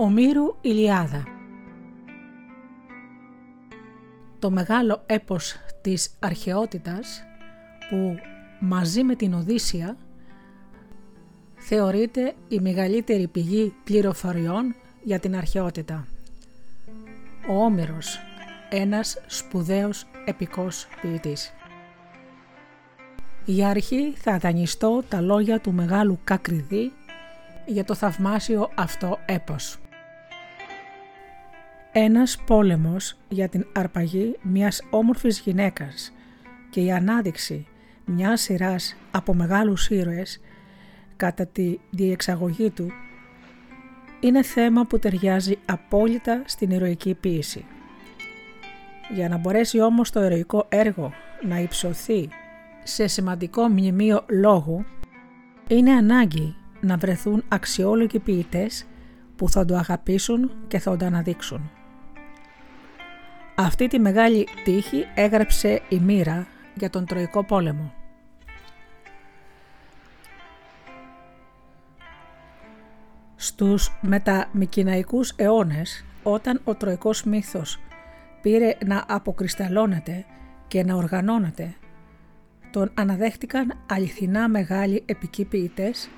Ομήρου Ηλιάδα Το μεγάλο έπος της αρχαιότητας που μαζί με την Οδύσσια θεωρείται η μεγαλύτερη πηγή πληροφοριών για την αρχαιότητα. Ο Όμηρος, ένας σπουδαίος επικός ποιητής. Για αρχή θα δανειστώ τα λόγια του μεγάλου Κακριδί για το θαυμάσιο αυτό έπος. Ένας πόλεμος για την αρπαγή μιας όμορφης γυναίκας και η ανάδειξη μιας σειράς από μεγάλους ήρωες κατά τη διεξαγωγή του είναι θέμα που ταιριάζει απόλυτα στην ηρωική ποίηση. Για να μπορέσει όμως το ηρωικό έργο να υψωθεί σε σημαντικό μνημείο λόγου, είναι ανάγκη να βρεθούν αξιόλογοι ποιητές που θα το αγαπήσουν και θα το αναδείξουν. Αυτή τη μεγάλη τύχη έγραψε η Μοίρα για τον Τροϊκό πόλεμο. Στους μεταμικηναϊκούς αιώνες, όταν ο Τροϊκός μύθος πήρε να αποκρισταλώνεται και να οργανώνεται, τον αναδέχτηκαν αληθινά μεγάλοι επικοί ποιητές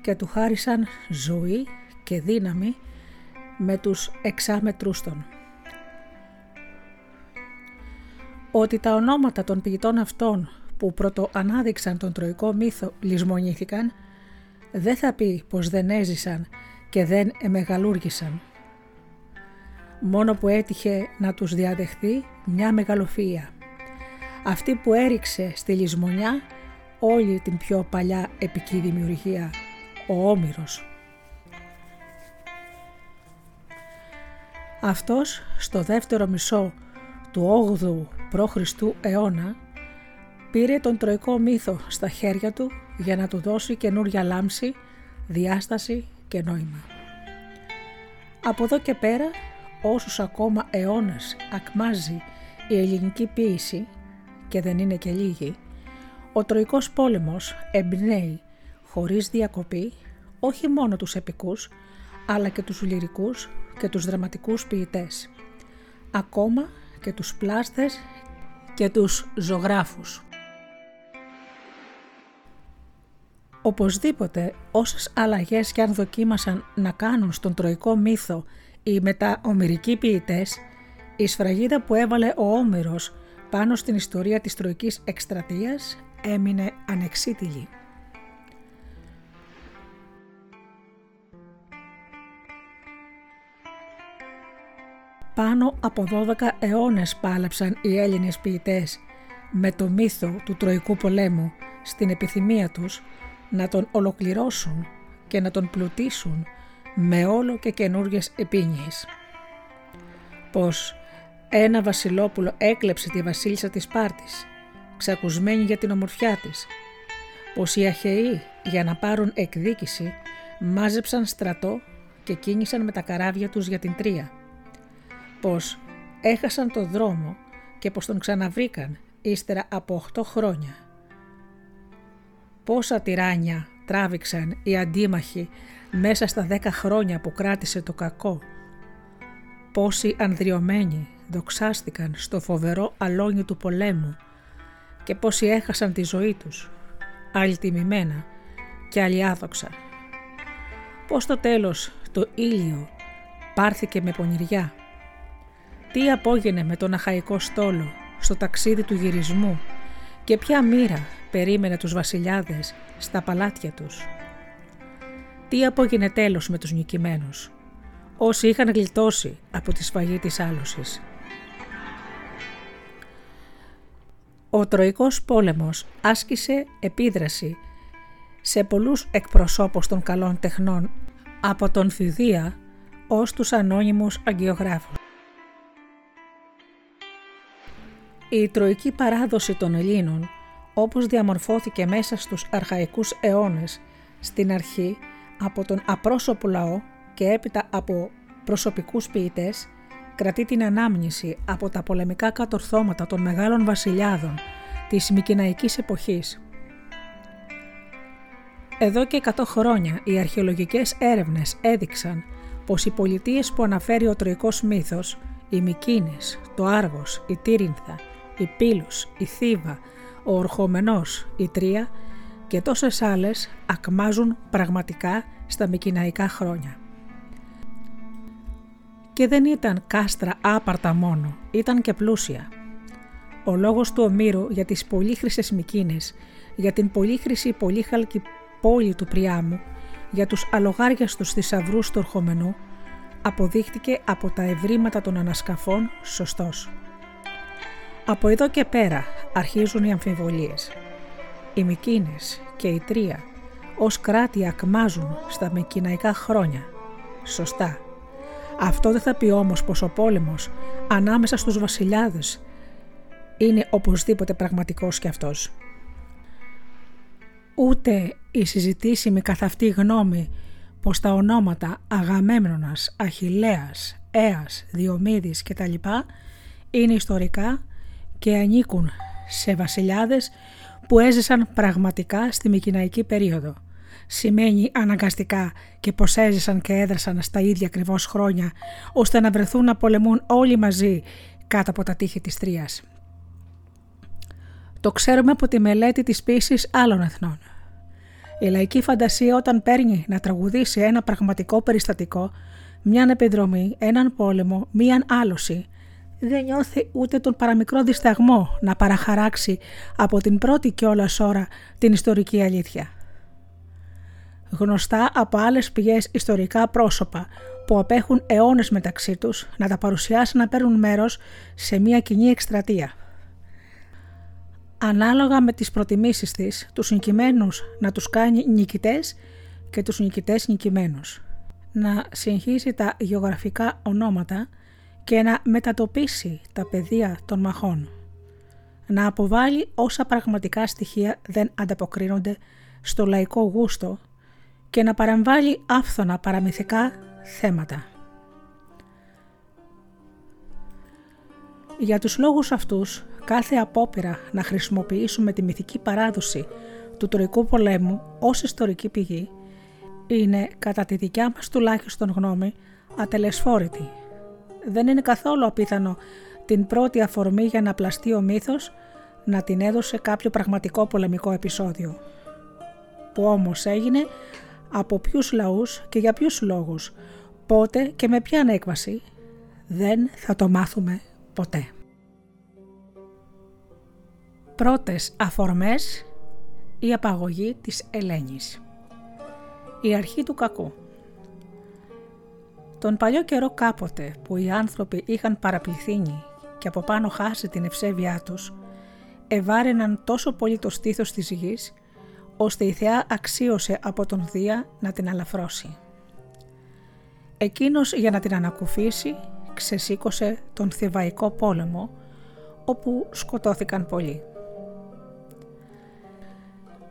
και του χάρισαν ζωή και δύναμη με τους εξάμετρούς των. Ότι τα ονόματα των ποιητών αυτών που πρωτοανάδειξαν τον τροϊκό μύθο λησμονήθηκαν, δεν θα πει πως δεν έζησαν και δεν εμεγαλούργησαν. Μόνο που έτυχε να τους διαδεχθεί μια μεγαλοφία. Αυτή που έριξε στη λησμονιά όλη την πιο παλιά επική δημιουργία ο Όμηρος. Αυτός στο δεύτερο μισό του 8ου π.Χ. αιώνα πήρε τον τροϊκό μύθο στα χέρια του για να του δώσει καινούρια λάμψη, διάσταση και νόημα. Από εδώ και πέρα, όσους ακόμα αιώνες ακμάζει η ελληνική ποίηση, και δεν είναι και λίγοι, ο Τροϊκός πόλεμος εμπνέει χωρίς διακοπή όχι μόνο τους επικούς, αλλά και τους λυρικούς και τους δραματικούς ποιητές, ακόμα και τους πλάστες και τους ζωγράφους. Οπωσδήποτε όσες αλλαγές και αν δοκίμασαν να κάνουν στον τροϊκό μύθο οι μεταομυρικοί ποιητές, η σφραγίδα που έβαλε ο Όμηρος πάνω στην ιστορία της τροϊκής εκστρατείας έμεινε ανεξίτηλη. Πάνω από 12 αιώνες πάλεψαν οι Έλληνες ποιητές με το μύθο του Τροϊκού πολέμου στην επιθυμία τους να τον ολοκληρώσουν και να τον πλουτίσουν με όλο και καινούργιες επίνιες. Πως ένα βασιλόπουλο έκλεψε τη βασίλισσα της Πάρτης, ξακουσμένη για την ομορφιά της. Πως οι Αχαιοί για να πάρουν εκδίκηση μάζεψαν στρατό και κίνησαν με τα καράβια τους για την Τρία πως έχασαν το δρόμο και πως τον ξαναβρήκαν ύστερα από 8 χρόνια. Πόσα τυράνια τράβηξαν οι αντίμαχοι μέσα στα 10 χρόνια που κράτησε το κακό. Πόσοι ανδριωμένοι δοξάστηκαν στο φοβερό αλόνι του πολέμου και πόσοι έχασαν τη ζωή τους, άλλοι τιμημένα και άλλοι άδοξα. Πώς το τέλος το ήλιο πάρθηκε με πονηριά τι απόγαινε με τον αχαϊκό στόλο στο ταξίδι του γυρισμού και ποια μοίρα περίμενε τους βασιλιάδες στα παλάτια τους. Τι απόγαινε τέλος με τους νικημένους, όσοι είχαν γλιτώσει από τη σφαγή της άλωσης. Ο Τροϊκός πόλεμος άσκησε επίδραση σε πολλούς εκπροσώπους των καλών τεχνών από τον Φιδία ως τους ανώνυμους αγκιογράφους. Η τροϊκή παράδοση των Ελλήνων, όπως διαμορφώθηκε μέσα στους αρχαϊκούς αιώνες, στην αρχή από τον απρόσωπο λαό και έπειτα από προσωπικούς ποιητές, κρατεί την ανάμνηση από τα πολεμικά κατορθώματα των μεγάλων βασιλιάδων της Μικυναϊκής εποχής. Εδώ και 100 χρόνια οι αρχαιολογικές έρευνες έδειξαν πως οι πολιτείες που αναφέρει ο τροϊκός μύθος, οι Μικίνες, το Άργος, η Τύρινθα, η Πύλος, η Θήβα, ο Ορχομενός, η Τρία και τόσες άλλες ακμάζουν πραγματικά στα μικυναϊκά χρόνια. Και δεν ήταν κάστρα άπαρτα μόνο, ήταν και πλούσια. Ο λόγος του Ομήρου για τις πολύχρησες Μικίνες, για την πολύχρηση πολύχαλκη πόλη του Πριάμου, για τους αλογάριαστους θησαυρούς του Ορχομενού, αποδείχτηκε από τα ευρήματα των ανασκαφών σωστός. Από εδώ και πέρα αρχίζουν οι αμφιβολίες. Οι Μικίνες και οι Τρία ως κράτη ακμάζουν στα Μικυναϊκά χρόνια. Σωστά. Αυτό δεν θα πει όμως πως ο πόλεμος ανάμεσα στους βασιλιάδες είναι οπωσδήποτε πραγματικός κι αυτός. Ούτε η συζητήσιμη καθ' αυτή γνώμη πως τα ονόματα Αγαμέμνονας, Αχιλέας, Έας, Διομήδης κτλ. είναι ιστορικά και ανήκουν σε βασιλιάδες που έζησαν πραγματικά στη Μικυναϊκή περίοδο. Σημαίνει αναγκαστικά και πως έζησαν και έδρασαν στα ίδια ακριβώς χρόνια ώστε να βρεθούν να πολεμούν όλοι μαζί κάτω από τα τείχη της Τρίας. Το ξέρουμε από τη μελέτη της πίσης άλλων εθνών. Η λαϊκή φαντασία όταν παίρνει να τραγουδήσει ένα πραγματικό περιστατικό, μια επιδρομή, έναν πόλεμο, μίαν άλωση, δεν νιώθει ούτε τον παραμικρό δισταγμό να παραχαράξει από την πρώτη κιόλας ώρα την ιστορική αλήθεια. Γνωστά από άλλες πηγές ιστορικά πρόσωπα που απέχουν αιώνες μεταξύ τους να τα παρουσιάσουν να παίρνουν μέρος σε μια κοινή εκστρατεία. Ανάλογα με τις προτιμήσεις της, τους νικημένους να τους κάνει νικητές και τους νικητές νικημένους. Να συγχύσει τα γεωγραφικά ονόματα και να μετατοπίσει τα πεδία των μαχών. Να αποβάλει όσα πραγματικά στοιχεία δεν ανταποκρίνονται στο λαϊκό γούστο και να παραμβάλει άφθονα παραμυθικά θέματα. Για τους λόγους αυτούς, κάθε απόπειρα να χρησιμοποιήσουμε τη μυθική παράδοση του Τροϊκού πολέμου ως ιστορική πηγή είναι, κατά τη δικιά μας τουλάχιστον γνώμη, ατελεσφόρητη δεν είναι καθόλου απίθανο την πρώτη αφορμή για να πλαστεί ο μύθος να την έδωσε κάποιο πραγματικό πολεμικό επεισόδιο. Που όμως έγινε από ποιους λαούς και για ποιους λόγους, πότε και με ποια ανέκβαση, δεν θα το μάθουμε ποτέ. Πρώτες αφορμές η απαγωγή της Ελένης. Η αρχή του κακού. Τον παλιό καιρό κάποτε που οι άνθρωποι είχαν παραπληθύνει και από πάνω χάσει την ευσέβειά τους, ευάρεναν τόσο πολύ το στήθος της γης, ώστε η Θεά αξίωσε από τον Δία να την αλαφρώσει. Εκείνος για να την ανακουφίσει ξεσήκωσε τον Θηβαϊκό πόλεμο, όπου σκοτώθηκαν πολλοί.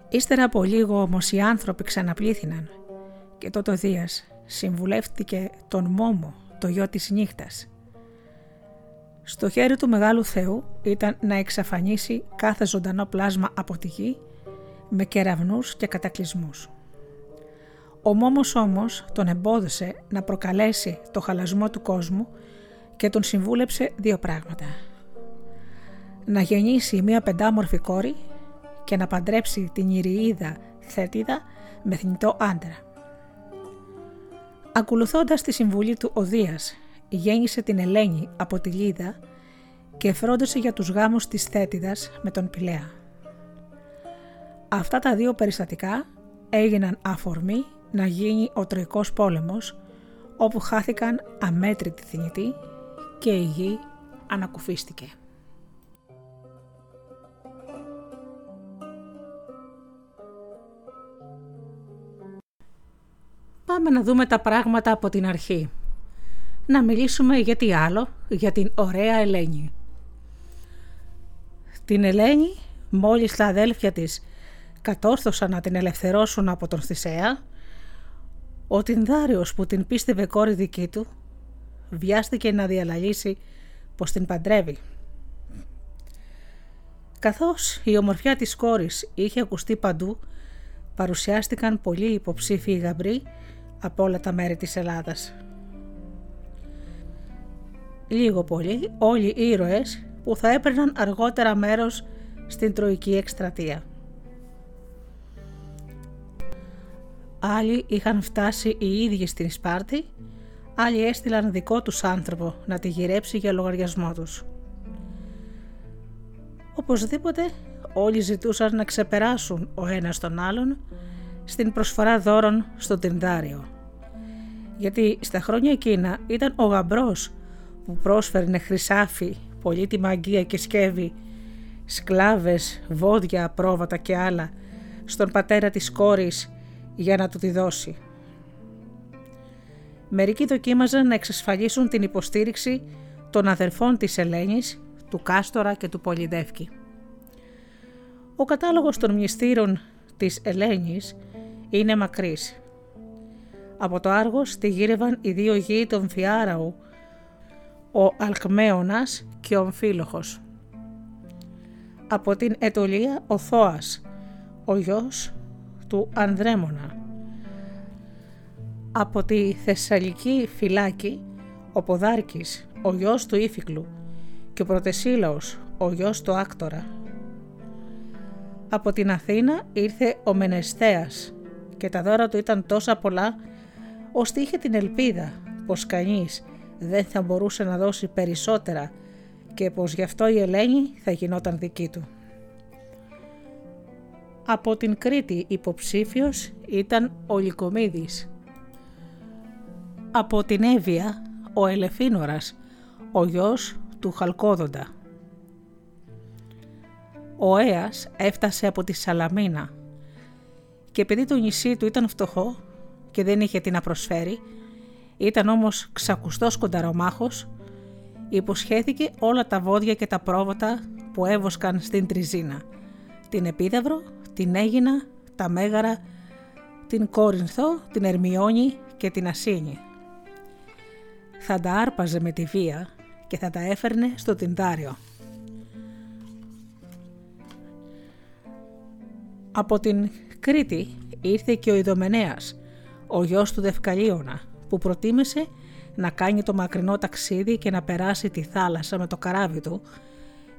Ύστερα από λίγο όμως οι άνθρωποι ξαναπλήθυναν και τότε ο Δίας συμβουλεύτηκε τον Μόμο, το γιο της νύχτας. Στο χέρι του Μεγάλου Θεού ήταν να εξαφανίσει κάθε ζωντανό πλάσμα από τη γη με κεραυνούς και κατακλυσμούς. Ο Μόμος όμως τον εμπόδισε να προκαλέσει το χαλασμό του κόσμου και τον συμβούλεψε δύο πράγματα. Να γεννήσει μία πεντάμορφη κόρη και να παντρέψει την Ιριίδα Θέτιδα με θνητό άντρα. Ακολουθώντας τη συμβουλή του ο Δίας, γέννησε την Ελένη από τη Λίδα και φρόντισε για τους γάμους της Θέτιδας με τον Πηλαία. Αυτά τα δύο περιστατικά έγιναν αφορμή να γίνει ο Τροϊκός πόλεμος όπου χάθηκαν αμέτρητοι θνητοί και η γη ανακουφίστηκε. Πάμε να δούμε τα πράγματα από την αρχή. Να μιλήσουμε για τι άλλο, για την ωραία Ελένη. Την Ελένη, μόλις τα αδέλφια της κατόρθωσαν να την ελευθερώσουν από τον Θησέα, ο Τινδάριος που την πίστευε κόρη δική του, βιάστηκε να διαλαλήσει πως την παντρεύει. Καθώς η ομορφιά της κόρης είχε ακουστεί παντού, παρουσιάστηκαν πολλοί υποψήφιοι γαμπροί από όλα τα μέρη της Ελλάδας. λίγο πολύ όλοι οι ήρωες που θα έπαιρναν αργότερα μέρος στην Τροϊκή εκστρατεία. Άλλοι είχαν φτάσει οι ίδιοι στην Σπάρτη, άλλοι έστειλαν δικό τους άνθρωπο να τη γυρέψει για λογαριασμό τους. Οπωσδήποτε όλοι ζητούσαν να ξεπεράσουν ο ένας τον άλλον στην προσφορά δώρων στο Τινδάριο. Γιατί στα χρόνια εκείνα ήταν ο γαμπρός που πρόσφερνε χρυσάφι, πολύτιμα αγγεία και σκεύη, σκλάβες, βόδια, πρόβατα και άλλα στον πατέρα της κόρης για να του τη δώσει. Μερικοί δοκίμαζαν να εξασφαλίσουν την υποστήριξη των αδερφών της Ελένης, του Κάστορα και του Πολυδεύκη. Ο κατάλογος των μνηστήρων της Ελένης είναι μακρύς. Από το Άργος τη γύρευαν οι δύο γη των Φιάραου, ο Αλκμέωνας και ο Αμφίλοχος. Από την Ετωλία ο Θώας, ο γιος του Ανδρέμονα. Από τη Θεσσαλική φυλάκη ο Ποδάρκης, ο γιος του Ήφικλου και ο Πρωτεσίλαος, ο γιος του Άκτορα. Από την Αθήνα ήρθε ο Μενεστέας και τα δώρα του ήταν τόσα πολλά ώστε είχε την ελπίδα πως κανείς δεν θα μπορούσε να δώσει περισσότερα και πως γι' αυτό η Ελένη θα γινόταν δική του. Από την Κρήτη υποψήφιος ήταν ο Λυκομίδης. Από την Εύβοια ο Ελεφίνορας, ο γιος του Χαλκόδοντα. Ο Έας έφτασε από τη Σαλαμίνα και επειδή το νησί του ήταν φτωχό και δεν είχε τι να προσφέρει, ήταν όμως ξακουστός κονταρομάχος, υποσχέθηκε όλα τα βόδια και τα πρόβατα που έβοσκαν στην Τριζίνα, την Επίδαυρο, την Έγινα, τα Μέγαρα, την Κόρινθο, την Ερμιόνη και την Ασίνη. Θα τα άρπαζε με τη βία και θα τα έφερνε στο Τινδάριο. Από την Κρήτη ήρθε και ο Ιδωμενέας, ο γιος του Δευκαλίωνα, που προτίμησε να κάνει το μακρινό ταξίδι και να περάσει τη θάλασσα με το καράβι του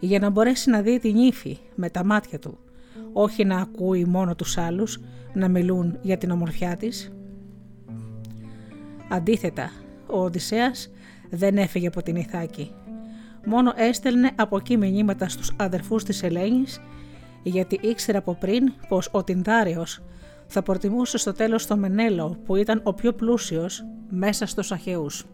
για να μπορέσει να δει την ύφη με τα μάτια του, όχι να ακούει μόνο τους άλλους να μιλούν για την ομορφιά της. Αντίθετα, ο Οδυσσέας δεν έφυγε από την Ιθάκη. Μόνο έστελνε από εκεί μηνύματα στους αδερφούς της Ελένης γιατί ήξερε από πριν πως ο Τινδάριος θα προτιμούσε στο τέλος το Μενέλο που ήταν ο πιο πλούσιος μέσα στους Αχαιούς.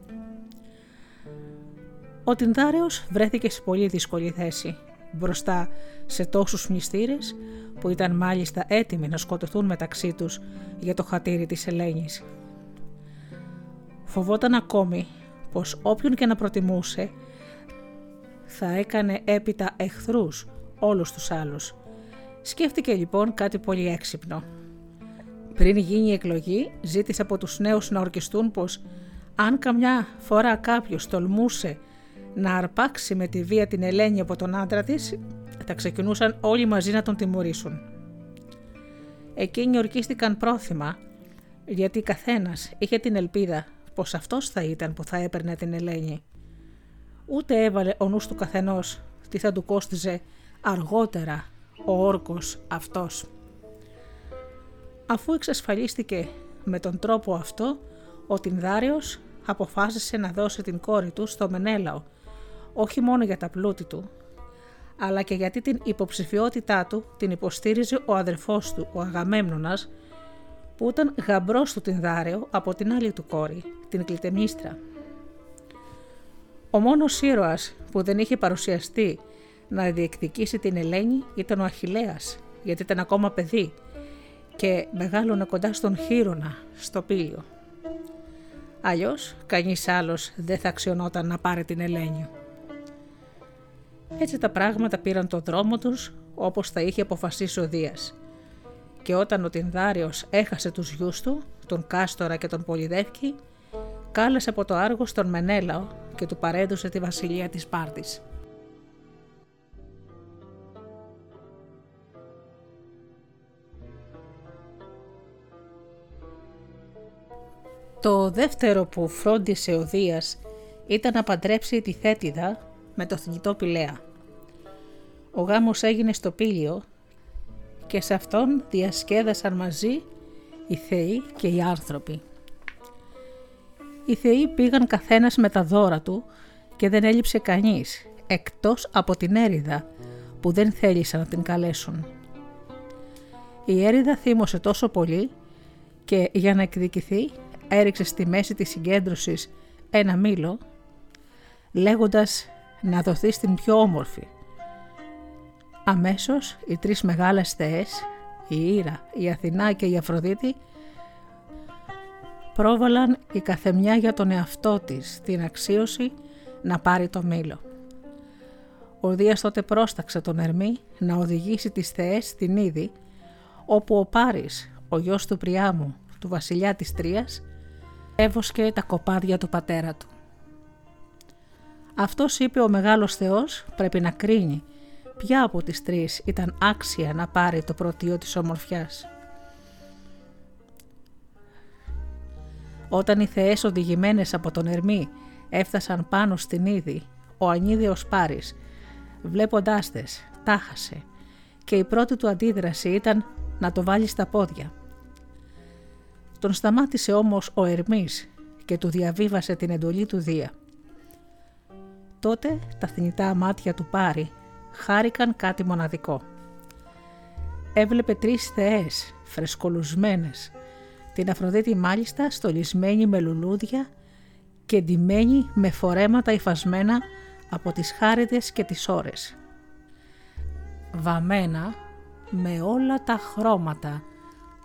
Ο Τινδάριος βρέθηκε σε πολύ δύσκολη θέση μπροστά σε τόσους μυστήρες που ήταν μάλιστα έτοιμοι να σκοτωθούν μεταξύ τους για το χατήρι της Ελένης. Φοβόταν ακόμη πως όποιον και να προτιμούσε θα έκανε έπειτα εχθρούς όλους τους άλλους. Σκέφτηκε λοιπόν κάτι πολύ έξυπνο. Πριν γίνει η εκλογή, ζήτησε από τους νέους να ορκιστούν πως αν καμιά φορά κάποιος τολμούσε να αρπάξει με τη βία την Ελένη από τον άντρα της, θα ξεκινούσαν όλοι μαζί να τον τιμωρήσουν. Εκείνοι ορκίστηκαν πρόθυμα, γιατί καθένας είχε την ελπίδα πως αυτός θα ήταν που θα έπαιρνε την Ελένη. Ούτε έβαλε ο νους του καθενός τι θα του κόστιζε αργότερα ο όρκος αυτός. Αφού εξασφαλίστηκε με τον τρόπο αυτό, ο Τινδάριος αποφάσισε να δώσει την κόρη του στο Μενέλαο, όχι μόνο για τα πλούτη του, αλλά και γιατί την υποψηφιότητά του την υποστήριζε ο αδερφός του, ο Αγαμέμνονας, που ήταν γαμπρός του Τινδάριο από την άλλη του κόρη, την Κλητεμίστρα. Ο μόνος ήρωας που δεν είχε παρουσιαστεί να διεκδικήσει την Ελένη ήταν ο Αχιλέας, γιατί ήταν ακόμα παιδί και μεγάλωνε κοντά στον Χείρονα, στο πύλιο. Αλλιώς, κανείς άλλος δεν θα αξιωνόταν να πάρει την Ελένη. Έτσι τα πράγματα πήραν το δρόμο τους όπως τα είχε αποφασίσει ο Δίας. Και όταν ο Τινδάριος έχασε τους γιους του, τον Κάστορα και τον Πολυδεύκη, κάλεσε από το Άργος τον Μενέλαο και του παρέδωσε τη βασιλεία της Πάρτης. Το δεύτερο που φρόντισε ο Δίας ήταν να παντρέψει τη Θέτιδα με το θνητό Πηλαία. Ο γάμος έγινε στο Πήλιο και σε αυτόν διασκέδασαν μαζί οι θεοί και οι άνθρωποι. Οι θεοί πήγαν καθένας με τα δώρα του και δεν έλειψε κανείς, εκτός από την έριδα που δεν θέλησαν να την καλέσουν. Η έριδα θύμωσε τόσο πολύ και για να εκδικηθεί έριξες στη μέση της συγκέντρωσης ένα μήλο λέγοντας να δοθεί στην πιο όμορφη. Αμέσως οι τρεις μεγάλες θεές, η Ήρα, η Αθηνά και η Αφροδίτη πρόβαλαν η καθεμιά για τον εαυτό της την αξίωση να πάρει το μήλο. Ο Δίας τότε πρόσταξε τον Ερμή να οδηγήσει τις θεές στην Ήδη, όπου ο Πάρης, ο γιος του Πριάμου, του βασιλιά της Τρίας, έβοσκε τα κοπάδια του πατέρα του. Αυτός είπε ο μεγάλος θεός πρέπει να κρίνει ποια από τις τρεις ήταν άξια να πάρει το πρωτείο της ομορφιάς. Όταν οι θεές οδηγημένες από τον Ερμή έφτασαν πάνω στην Ήδη, ο ανίδιος Πάρης, βλέποντάς τες, τάχασε και η πρώτη του αντίδραση ήταν να το βάλει στα πόδια. Τον σταμάτησε όμως ο Ερμής και του διαβίβασε την εντολή του Δία. Τότε τα θνητά μάτια του Πάρη χάρηκαν κάτι μοναδικό. Έβλεπε τρεις θεές φρεσκολουσμένες, την Αφροδίτη μάλιστα στολισμένη με λουλούδια και ντυμένη με φορέματα υφασμένα από τις χάριτες και τις ώρες. Βαμμένα με όλα τα χρώματα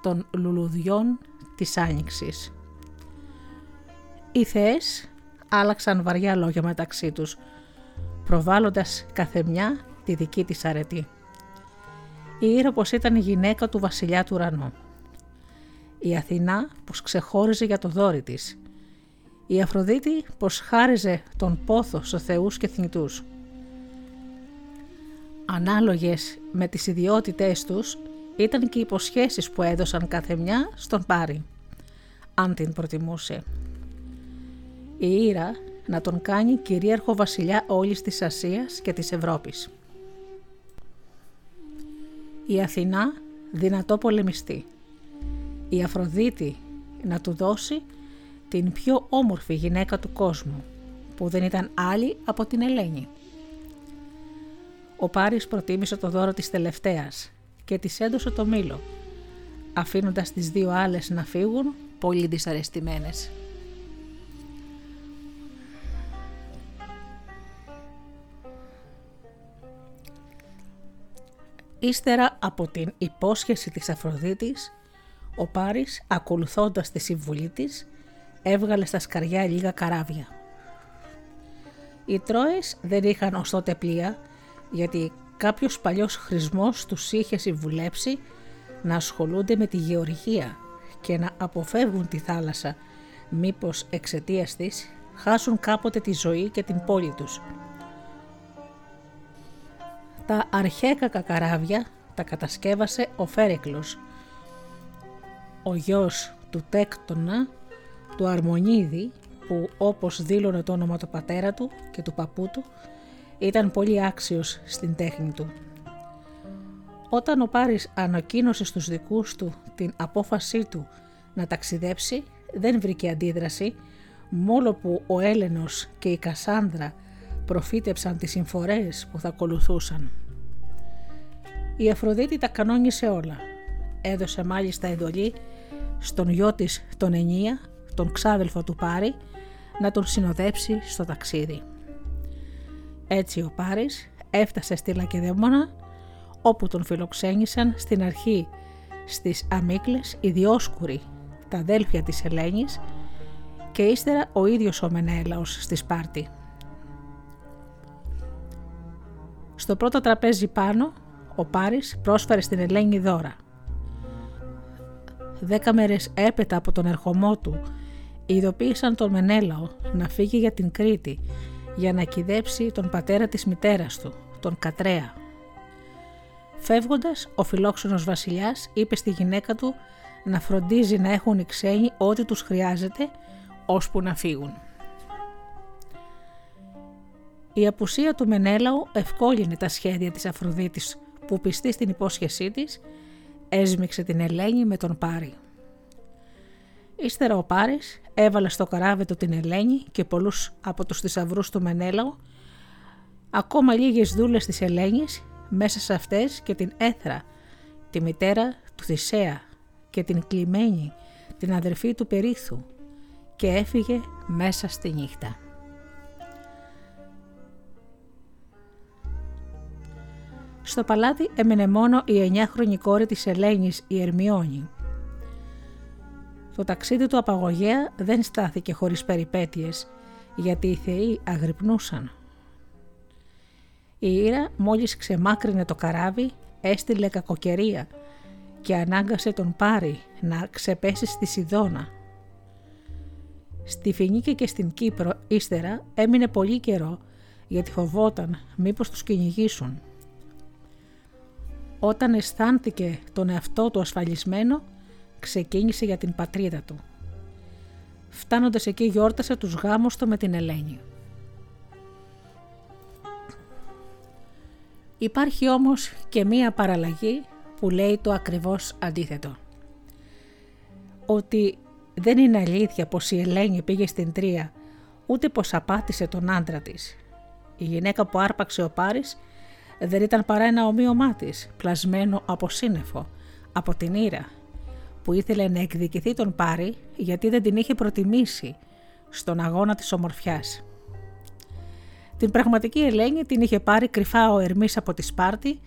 των λουλουδιών της Άνοιξης. Οι θεές άλλαξαν βαριά λόγια μεταξύ τους, προβάλλοντας καθεμιά τη δική της αρετή. Η Ήρα πως ήταν η γυναίκα του βασιλιά του ουρανού. Η Αθηνά πως ξεχώριζε για το δόρι της. Η Αφροδίτη πως χάριζε τον πόθο στους θεούς και θνητούς. Ανάλογες με τις ιδιότητές τους ήταν και οι υποσχέσεις που έδωσαν κάθε μια στον Πάρη, αν την προτιμούσε. Η Ήρα να τον κάνει κυρίαρχο βασιλιά όλης της Ασίας και της Ευρώπης. Η Αθηνά δυνατό πολεμιστή. Η Αφροδίτη να του δώσει την πιο όμορφη γυναίκα του κόσμου, που δεν ήταν άλλη από την Ελένη. Ο Πάρης προτίμησε το δώρο της τελευταίας και της έδωσε το μήλο, αφήνοντας τις δύο άλλες να φύγουν πολύ δυσαρεστημένες. Ύστερα από την υπόσχεση της Αφροδίτης, ο Πάρης, ακολουθώντας τη συμβουλή της, έβγαλε στα σκαριά λίγα καράβια. Οι Τρόες δεν είχαν ως τότε πλοία, γιατί κάποιος παλιός χρησμός τους είχε συμβουλέψει να ασχολούνται με τη γεωργία και να αποφεύγουν τη θάλασσα, μήπως εξαιτίας της χάσουν κάποτε τη ζωή και την πόλη τους. Τα αρχαίκα καράβια τα κατασκεύασε ο Φέρεκλος, ο γιος του Τέκτονα, του Αρμονίδη, που όπως δήλωνε το όνομα του πατέρα του και του παππού του, ήταν πολύ άξιος στην τέχνη του. Όταν ο Πάρης ανακοίνωσε στους δικούς του την απόφασή του να ταξιδέψει, δεν βρήκε αντίδραση, μόνο που ο Έλενος και η Κασάνδρα προφήτεψαν τις συμφορές που θα ακολουθούσαν. Η Αφροδίτη τα κανόνισε όλα. Έδωσε μάλιστα εντολή στον γιο της τον Ενία, τον ξάδελφο του Πάρη, να τον συνοδέψει στο ταξίδι. Έτσι ο Πάρης έφτασε στη Λακεδαίμονα όπου τον φιλοξένησαν στην αρχή στις Αμίκλες οι Διόσκουροι, τα αδέλφια της Ελένης και ύστερα ο ίδιος ο Μενέλαος στη Σπάρτη. Στο πρώτο τραπέζι πάνω ο Πάρης πρόσφερε στην Ελένη δώρα. Δέκα μέρες έπειτα από τον ερχομό του ειδοποίησαν τον Μενέλαο να φύγει για την Κρήτη για να κυδέψει τον πατέρα της μητέρας του, τον Κατρέα. Φεύγοντας, ο φιλόξενος βασιλιάς είπε στη γυναίκα του να φροντίζει να έχουν οι ξένοι ό,τι τους χρειάζεται, ώσπου να φύγουν. Η απουσία του Μενέλαου ευκόλυνε τα σχέδια της Αφροδίτης που πιστή στην υπόσχεσή της έσμιξε την Ελένη με τον Πάρη. Ύστερα ο Πάρης έβαλε στο καράβι του την Ελένη και πολλούς από τους θησαυρούς του Μενέλαου, ακόμα λίγες δούλες της Ελένης, μέσα σε αυτές και την Έθρα, τη μητέρα του Θησέα και την Κλειμένη, την αδερφή του Περίθου και έφυγε μέσα στη νύχτα. Στο παλάτι έμεινε μόνο η εννιάχρονη κόρη της Ελένης, η Ερμιόνη. Το ταξίδι του απαγωγέα δεν στάθηκε χωρίς περιπέτειες, γιατί οι θεοί αγρυπνούσαν. Η Ήρα μόλις ξεμάκρυνε το καράβι, έστειλε κακοκαιρία και ανάγκασε τον Πάρη να ξεπέσει στη Σιδώνα. Στη Φινίκη και στην Κύπρο ύστερα έμεινε πολύ καιρό γιατί φοβόταν μήπως τους κυνηγήσουν. Όταν αισθάνθηκε τον εαυτό του ασφαλισμένο, ξεκίνησε για την πατρίδα του. Φτάνοντας εκεί γιόρτασε τους γάμους του με την Ελένη. Υπάρχει όμως και μία παραλλαγή που λέει το ακριβώς αντίθετο. Ότι δεν είναι αλήθεια πως η Ελένη πήγε στην Τρία, ούτε πως απάτησε τον άντρα της. Η γυναίκα που άρπαξε ο Πάρης δεν ήταν παρά ένα ομοίωμά της, πλασμένο από σύννεφο, από την Ήρα, που ήθελε να εκδικηθεί τον Πάρη γιατί δεν την είχε προτιμήσει στον αγώνα της ομορφιάς. Την πραγματική Ελένη την είχε πάρει κρυφά ο Ερμής από τη Σπάρτη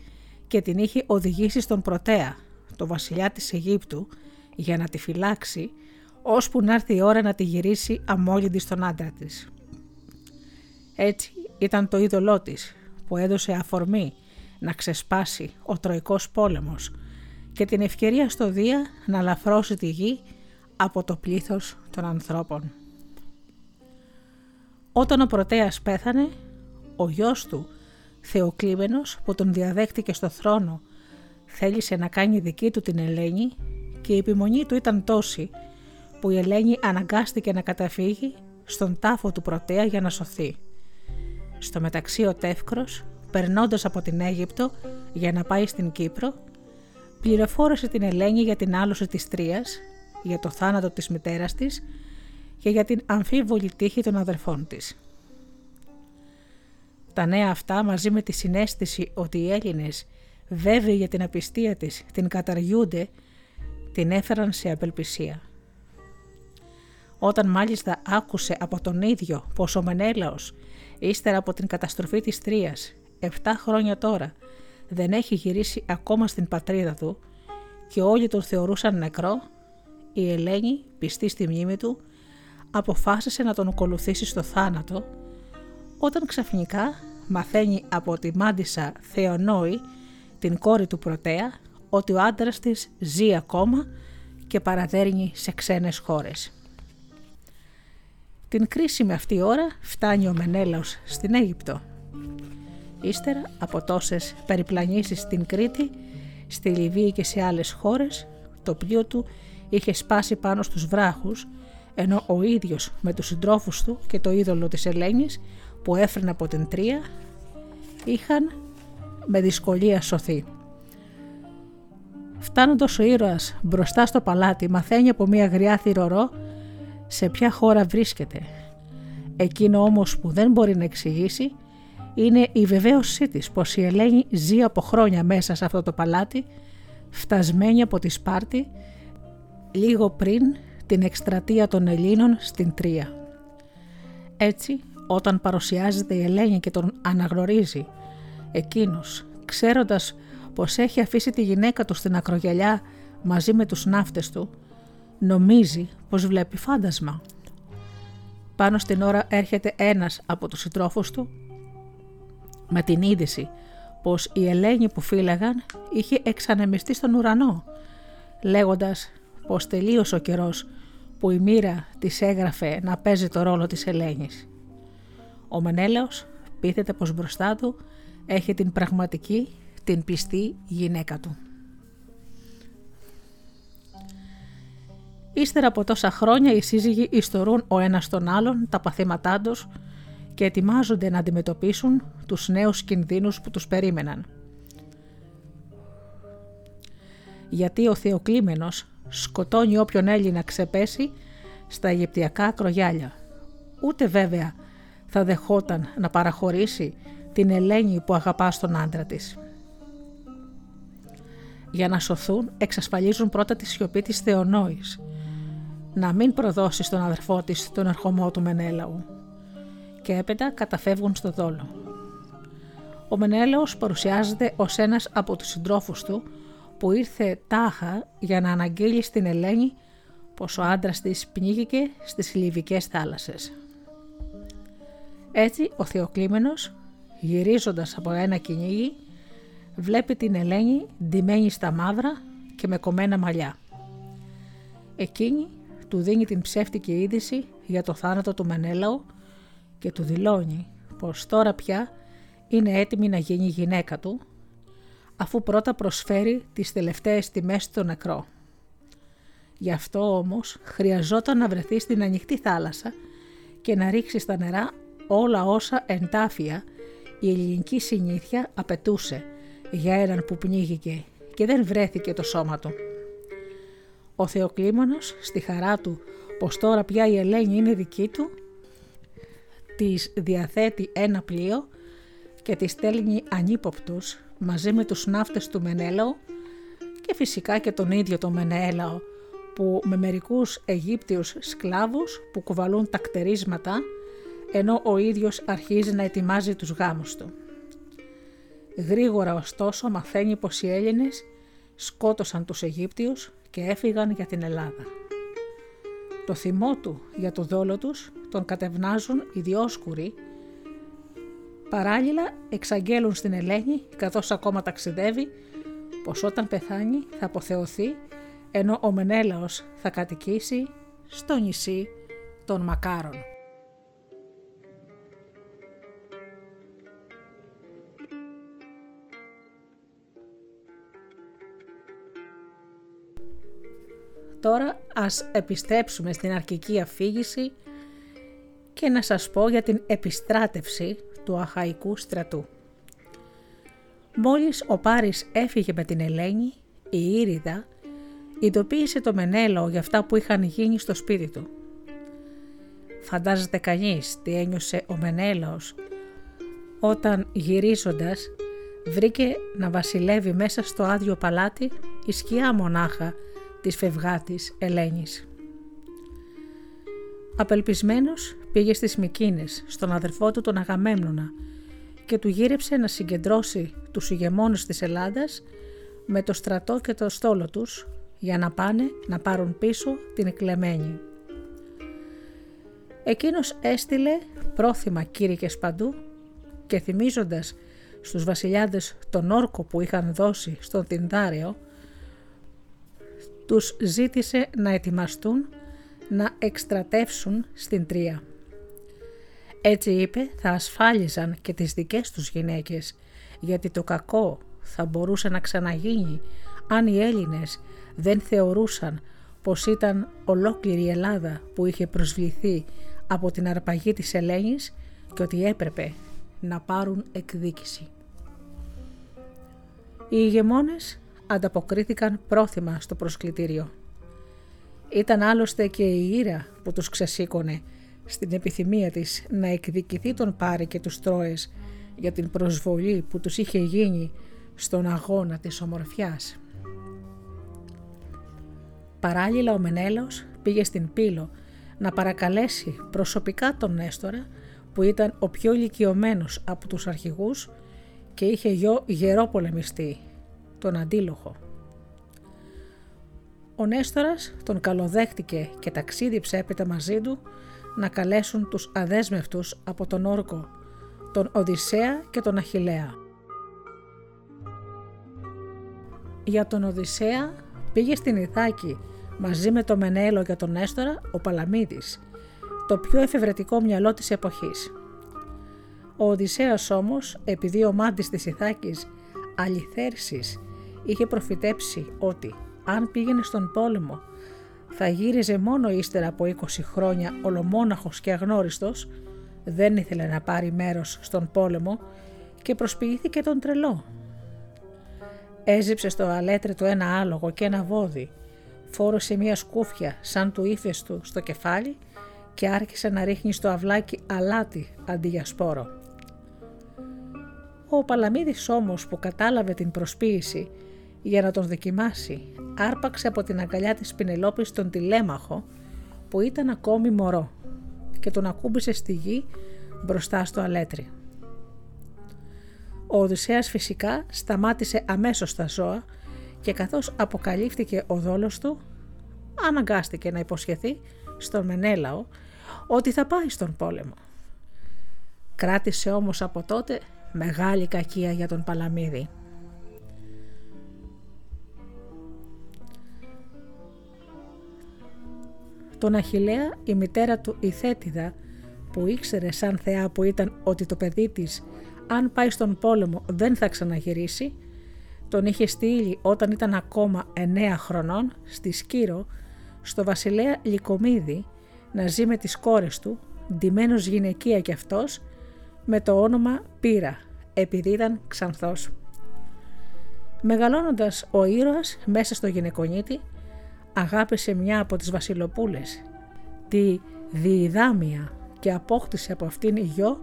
και την είχε οδηγήσει στον Πρωτέα, το βασιλιά της Αιγύπτου, για να τη φυλάξει, ώσπου να έρθει η ώρα να τη γυρίσει αμόλυντη στον άντρα της. Έτσι ήταν το είδωλό της, που έδωσε αφορμή να ξεσπάσει ο Τροϊκός πόλεμος και την ευκαιρία στο Δία να λαφρώσει τη γη από το πλήθος των ανθρώπων. Όταν ο Πρωτέας πέθανε, ο γιος του, Θεοκλήμενος, που τον διαδέχτηκε στο θρόνο, θέλησε να κάνει δική του την Ελένη και η επιμονή του ήταν τόση που η Ελένη αναγκάστηκε να καταφύγει στον τάφο του Πρωτέα για να σωθεί. Στο μεταξύ ο Τεύκρος, περνώντας από την Αίγυπτο για να πάει στην Κύπρο, πληροφόρησε την Ελένη για την άλωση της Τρίας, για το θάνατο της μητέρας της και για την αμφίβολη τύχη των αδερφών της. Τα νέα αυτά μαζί με τη συνέστηση ότι οι Έλληνες βέβαιοι για την απιστία της την καταργούνται, την έφεραν σε απελπισία. Όταν μάλιστα άκουσε από τον ίδιο πως ο Μενέλαος ύστερα από την καταστροφή της Τρίας, 7 χρόνια τώρα, δεν έχει γυρίσει ακόμα στην πατρίδα του και όλοι τον θεωρούσαν νεκρό, η Ελένη, πιστή στη μνήμη του, αποφάσισε να τον ακολουθήσει στο θάνατο, όταν ξαφνικά μαθαίνει από τη μάντισα Θεονόη, την κόρη του Πρωτέα, ότι ο άντρας της ζει ακόμα και παραδέρνει σε ξένες χώρες. Την κρίσιμη αυτή ώρα φτάνει ο Μενέλαος στην Αίγυπτο. Ύστερα από τόσες περιπλανήσεις στην Κρήτη, στη Λιβύη και σε άλλες χώρες, το πλοίο του είχε σπάσει πάνω στους βράχους, ενώ ο ίδιος με τους συντρόφους του και το είδωλο της Ελένης που έφερνε από την Τρία, είχαν με δυσκολία σωθεί. Φτάνοντας ο ήρωας μπροστά στο παλάτι μαθαίνει από μια γριά θηρορό σε ποια χώρα βρίσκεται. Εκείνο όμως που δεν μπορεί να εξηγήσει είναι η βεβαίωσή της πως η Ελένη ζει από χρόνια μέσα σε αυτό το παλάτι, φτασμένη από τη Σπάρτη, λίγο πριν την εκστρατεία των Ελλήνων στην Τρία. Έτσι, όταν παρουσιάζεται η Ελένη και τον αναγνωρίζει, εκείνος, ξέροντας πως έχει αφήσει τη γυναίκα του στην ακρογελιά μαζί με τους ναύτες του, νομίζει πως βλέπει φάντασμα. Πάνω στην ώρα έρχεται ένας από τους συντρόφους του με την είδηση πως η Ελένη που φύλαγαν είχε εξανεμιστεί στον ουρανό, λέγοντας πως τελείωσε ο καιρός που η μοίρα της έγραφε να παίζει το ρόλο της Ελένης. Ο Μενέλαος πείθεται πως μπροστά του έχει την πραγματική, την πιστή γυναίκα του. Ύστερα από τόσα χρόνια οι σύζυγοι ιστορούν ο ένας τον άλλον τα παθήματά τους και ετοιμάζονται να αντιμετωπίσουν τους νέους κινδύνους που τους περίμεναν. Γιατί ο Θεοκλήμενος σκοτώνει όποιον Έλληνα ξεπέσει στα Αιγυπτιακά ακρογιάλια. Ούτε βέβαια θα δεχόταν να παραχωρήσει την Ελένη που αγαπά στον άντρα της. Για να σωθούν εξασφαλίζουν πρώτα τη σιωπή της Θεονόης, να μην προδώσει στον αδερφό της τον ερχομό του Μενέλαου και έπειτα καταφεύγουν στο δόλο. Ο Μενέλαος παρουσιάζεται ως ένας από τους συντρόφους του που ήρθε τάχα για να αναγγείλει στην Ελένη πως ο άντρας της πνίγηκε στις Λιβικές θάλασσες. Έτσι ο Θεοκλήμενος, γυρίζοντας από ένα κυνήγι, βλέπει την Ελένη ντυμένη στα μαύρα και με κομμένα μαλλιά. Εκείνη του δίνει την ψεύτικη είδηση για το θάνατο του Μενέλαου και του δηλώνει πως τώρα πια είναι έτοιμη να γίνει γυναίκα του, αφού πρώτα προσφέρει τις τελευταίες τιμές στο νεκρό. Γι' αυτό όμως χρειαζόταν να βρεθεί στην ανοιχτή θάλασσα και να ρίξει στα νερά όλα όσα εντάφια η ελληνική συνήθεια απαιτούσε για έναν που πνίγηκε και δεν βρέθηκε το σώμα του. Ο Θεοκλήμονος στη χαρά του πως τώρα πια η Ελένη είναι δική του της διαθέτει ένα πλοίο και τη στέλνει ανύποπτους μαζί με τους ναύτες του Μενέλαου και φυσικά και τον ίδιο τον Μενέλαο που με μερικούς Αιγύπτιους σκλάβους που κουβαλούν τα κτερίσματα ενώ ο ίδιος αρχίζει να ετοιμάζει τους γάμους του. Γρήγορα ωστόσο μαθαίνει πως οι Έλληνες σκότωσαν τους Αιγύπτιους και έφυγαν για την Ελλάδα. Το θυμό του για το δόλο τους τον κατευνάζουν οι διόσκουροι Παράλληλα εξαγγέλουν στην Ελένη καθώς ακόμα ταξιδεύει πως όταν πεθάνει θα αποθεωθεί ενώ ο Μενέλαος θα κατοικήσει στο νησί των Μακάρων. Τώρα ας επιστρέψουμε στην αρχική αφήγηση και να σας πω για την επιστράτευση του Αχαϊκού στρατού. Μόλις ο Πάρης έφυγε με την Ελένη, η Ήριδα ειδοποίησε το Μενέλαο για αυτά που είχαν γίνει στο σπίτι του. Φαντάζεται κανείς τι ένιωσε ο Μενέλαος όταν γυρίζοντας βρήκε να βασιλεύει μέσα στο άδειο παλάτι η σκιά μονάχα της φευγάτης Ελένης. Απελπισμένος πήγε στις Μικίνες, στον αδερφό του τον Αγαμέμνονα και του γύρεψε να συγκεντρώσει τους ηγεμόνες της Ελλάδας με το στρατό και το στόλο τους για να πάνε να πάρουν πίσω την εκλεμένη. Εκείνος έστειλε πρόθυμα κήρυκες παντού και θυμίζοντας στους βασιλιάδες τον όρκο που είχαν δώσει στον Τινδάριο, τους ζήτησε να ετοιμαστούν να εκστρατεύσουν στην Τρία. Έτσι είπε θα ασφάλιζαν και τις δικές τους γυναίκες γιατί το κακό θα μπορούσε να ξαναγίνει αν οι Έλληνες δεν θεωρούσαν πως ήταν ολόκληρη η Ελλάδα που είχε προσβληθεί από την αρπαγή της Ελένης και ότι έπρεπε να πάρουν εκδίκηση. Οι ηγεμόνες ανταποκρίθηκαν πρόθυμα στο προσκλητήριο. Ήταν άλλωστε και η Ήρα που τους ξεσήκωνε στην επιθυμία της να εκδικηθεί τον Πάρη και τους Τρόες για την προσβολή που τους είχε γίνει στον αγώνα της ομορφιάς. Παράλληλα ο Μενέλαος πήγε στην Πύλο να παρακαλέσει προσωπικά τον Νέστορα που ήταν ο πιο ηλικιωμένος από τους αρχηγούς και είχε γιο γερό πολεμιστή, τον Αντίλοχο. Ο Νέστορας τον καλοδέχτηκε και ταξίδιψε έπειτα μαζί του να καλέσουν τους αδέσμευτους από τον Όρκο, τον Οδυσσέα και τον Αχιλέα. Για τον Οδυσσέα πήγε στην Ιθάκη μαζί με το Μενέλο για τον Νέστορα ο Παλαμίδης, το πιο εφευρετικό μυαλό της εποχής. Ο Οδυσσέας όμως, επειδή ο μάντης της Ιθάκης Αληθέρσης είχε προφητέψει ότι αν πήγαινε στον πόλεμο θα γύριζε μόνο ύστερα από 20 χρόνια ολομόναχος και αγνώριστος, δεν ήθελε να πάρει μέρος στον πόλεμο και προσποιήθηκε τον τρελό. Έζυψε στο αλέτρι του ένα άλογο και ένα βόδι, φόρωσε μια σκούφια σαν του ύφες του στο κεφάλι και άρχισε να ρίχνει στο αυλάκι αλάτι αντί για σπόρο. Ο Παλαμίδης όμως που κατάλαβε την προσποίηση για να τον δοκιμάσει, άρπαξε από την αγκαλιά της Πινελόπης τον τηλέμαχο που ήταν ακόμη μωρό και τον ακούμπησε στη γη μπροστά στο αλέτρι. Ο Οδυσσέας φυσικά σταμάτησε αμέσως τα ζώα και καθώς αποκαλύφθηκε ο δόλος του, αναγκάστηκε να υποσχεθεί στον Μενέλαο ότι θα πάει στον πόλεμο. Κράτησε όμως από τότε μεγάλη κακία για τον Παλαμίδη. Τον Αχιλέα η μητέρα του η Θέτιδα που ήξερε σαν θεά που ήταν ότι το παιδί της αν πάει στον πόλεμο δεν θα ξαναγυρίσει, τον είχε στείλει όταν ήταν ακόμα 9 χρονών στη Σκύρο στο βασιλέα Λυκομίδη να ζει με τις κόρες του, ντυμένος γυναικεία κι αυτός, με το όνομα Πύρα, επειδή ήταν ξανθός. Μεγαλώνοντας ο ήρωας μέσα στο γυναικονίτη, αγάπησε μια από τις βασιλοπούλες, τη Διειδάμια και απόκτησε από αυτήν γιο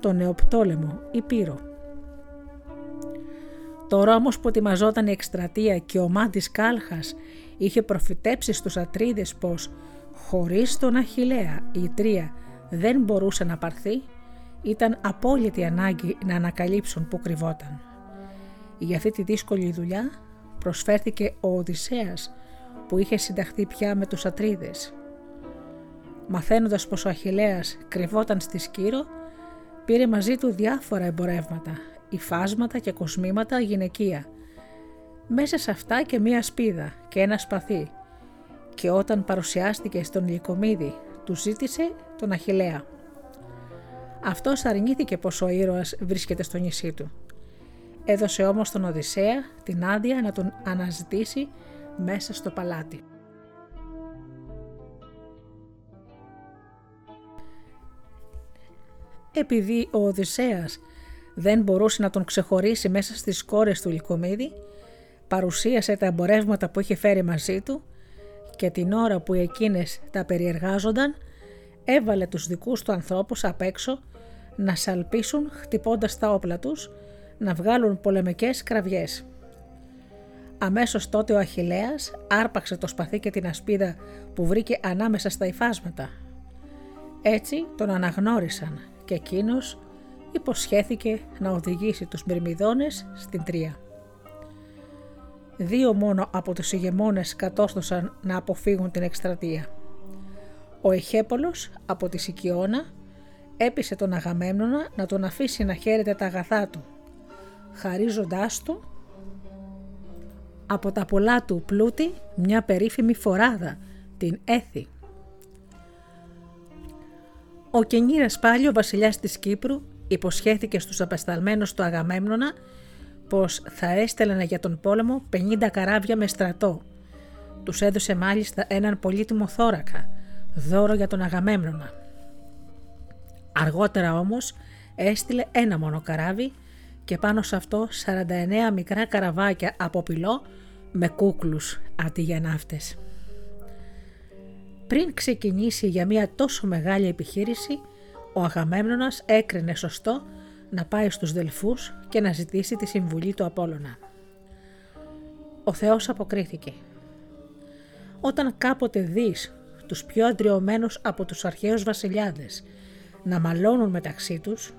το Νεοπτόλεμο ή Πύρο. Τώρα όμως που ετοιμαζόταν η εκστρατεία και ο Μάντης Κάλχας είχε προφητέψει στους Ατρίδες πως χωρίς τον Αχιλέα η Τρία δεν μπορούσε να πάρθει, ήταν απόλυτη ανάγκη να ανακαλύψουν που κρυβόταν. Για αυτή τη δύσκολη δουλειά προσφέρθηκε ο Οδυσσέας που είχε συνταχθεί πια με τους Ατρίδες. Μαθαίνοντας πως ο Αχιλέας κρυβόταν στη Σκύρο, πήρε μαζί του διάφορα εμπορεύματα, υφάσματα και κοσμήματα γυναικεία. Μέσα σε αυτά και μία σπίδα και ένα σπαθί και όταν παρουσιάστηκε στον Λυκομίδη του ζήτησε τον Αχιλέα. Αυτός αρνήθηκε πως ο ήρωας βρίσκεται στο νησί του. Έδωσε όμως τον Οδυσσέα την άδεια να τον αναζητήσει μέσα στο παλάτι. Επειδή ο Οδυσσέας δεν μπορούσε να τον ξεχωρίσει μέσα στις κόρες του Λυκομίδη, παρουσίασε τα εμπορεύματα που είχε φέρει μαζί του και την ώρα που εκείνες τα περιεργάζονταν, έβαλε τους δικούς του ανθρώπους απ' έξω να σαλπίσουν χτυπώντας τα όπλα τους, να βγάλουν πολεμικές κραυγές. Αμέσως τότε ο Αχιλέας άρπαξε το σπαθί και την ασπίδα που βρήκε ανάμεσα στα υφάσματα. Έτσι τον αναγνώρισαν και εκείνος υποσχέθηκε να οδηγήσει τους Μυρμιδόνες στην Τρία. Δύο μόνο από τους ηγεμόνες κατόρθωσαν να αποφύγουν την εκστρατεία. Ο Εχέπολος από τη Σικιώνα έπεισε τον Αγαμέμνονα να τον αφήσει να χαίρεται τα αγαθά του, χαρίζοντάς του από τα πολλά του πλούτη μια περίφημη φοράδα, την Έθη. Ο Κενήρας πάλι ο βασιλιάς της Κύπρου υποσχέθηκε στους απεσταλμένους του Αγαμέμνονα πως θα έστελνε για τον πόλεμο 50 καράβια με στρατό. Τους έδωσε μάλιστα έναν πολύτιμο θώρακα, δώρο για τον Αγαμέμνονα. Αργότερα όμως έστειλε ένα μόνο καράβι και πάνω σε αυτό 49 μικρά καραβάκια από πυλό με κούκλους αντί για ναύτες. Πριν ξεκινήσει για μια τόσο μεγάλη επιχείρηση, ο Αγαμέμνονας έκρινε σωστό να πάει στους Δελφούς και να ζητήσει τη συμβουλή του Απόλλωνα. Ο Θεός αποκρίθηκε. Όταν κάποτε δεις τους πιο αντριωμένους από τους αρχαίους βασιλιάδες να μαλώνουν μεταξύ τους,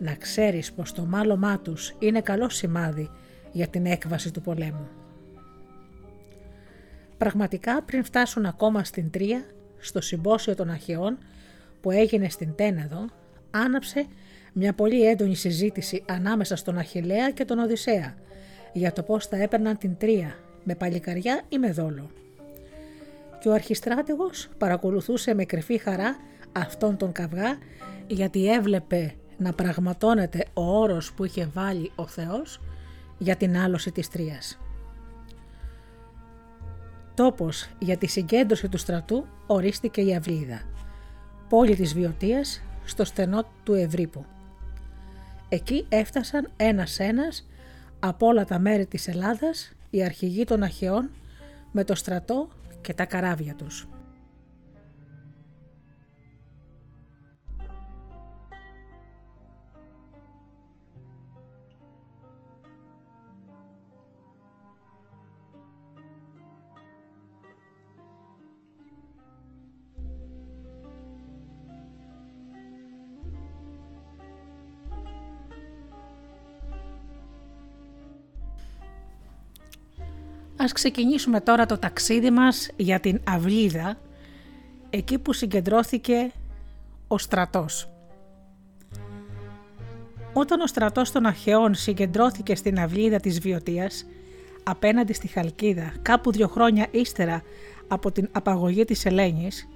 να ξέρεις πως το μάλωμά τους είναι καλό σημάδι για την έκβαση του πολέμου. Πραγματικά πριν φτάσουν ακόμα στην Τρία, στο συμπόσιο των Αχαιών που έγινε στην Τένεδο, άναψε μια πολύ έντονη συζήτηση ανάμεσα στον Αχιλέα και τον Οδυσσέα για το πώς θα έπαιρναν την Τρία, με παλικαριά ή με δόλο. Και ο αρχιστράτηγος παρακολουθούσε με κρυφή χαρά αυτόν τον καυγά γιατί έβλεπε να πραγματώνεται ο όρος που είχε βάλει ο Θεός για την άλωση της Τρίας. Τόπος για τη συγκέντρωση του στρατού ορίστηκε η Αυλίδα, πόλη της Βιωτίας στο στενό του Ευρύπου. Εκεί έφτασαν ένας-ένας από όλα τα μέρη της Ελλάδας οι αρχηγοί των Αχαιών με το στρατό και τα καράβια τους. Ας ξεκινήσουμε τώρα το ταξίδι μας για την Αυλίδα, εκεί που συγκεντρώθηκε ο στρατός. Όταν ο στρατός των Αχαιών συγκεντρώθηκε στην Αυλίδα της Βιωτίας, απέναντι στη Χαλκίδα, κάπου δύο χρόνια ύστερα από την απαγωγή της Ελένης,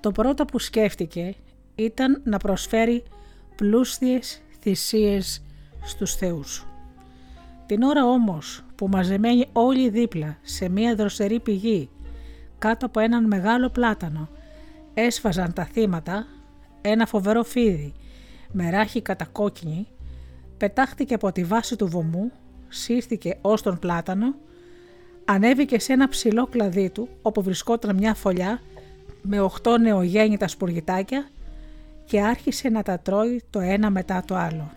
το πρώτο που σκέφτηκε ήταν να προσφέρει πλούσιες θυσίες στους θεούς. Την ώρα όμως που μαζεμένοι όλοι δίπλα σε μία δροσερή πηγή κάτω από έναν μεγάλο πλάτανο έσφαζαν τα θύματα, ένα φοβερό φίδι με ράχη κατακόκκινη πετάχτηκε από τη βάση του βωμού, σύρθηκε ως τον πλάτανο, ανέβηκε σε ένα ψηλό κλαδί του όπου βρισκόταν μια φωλιά με οχτώ νεογέννητα σπουργητάκια και άρχισε να τα τρώει το ένα μετά το άλλο.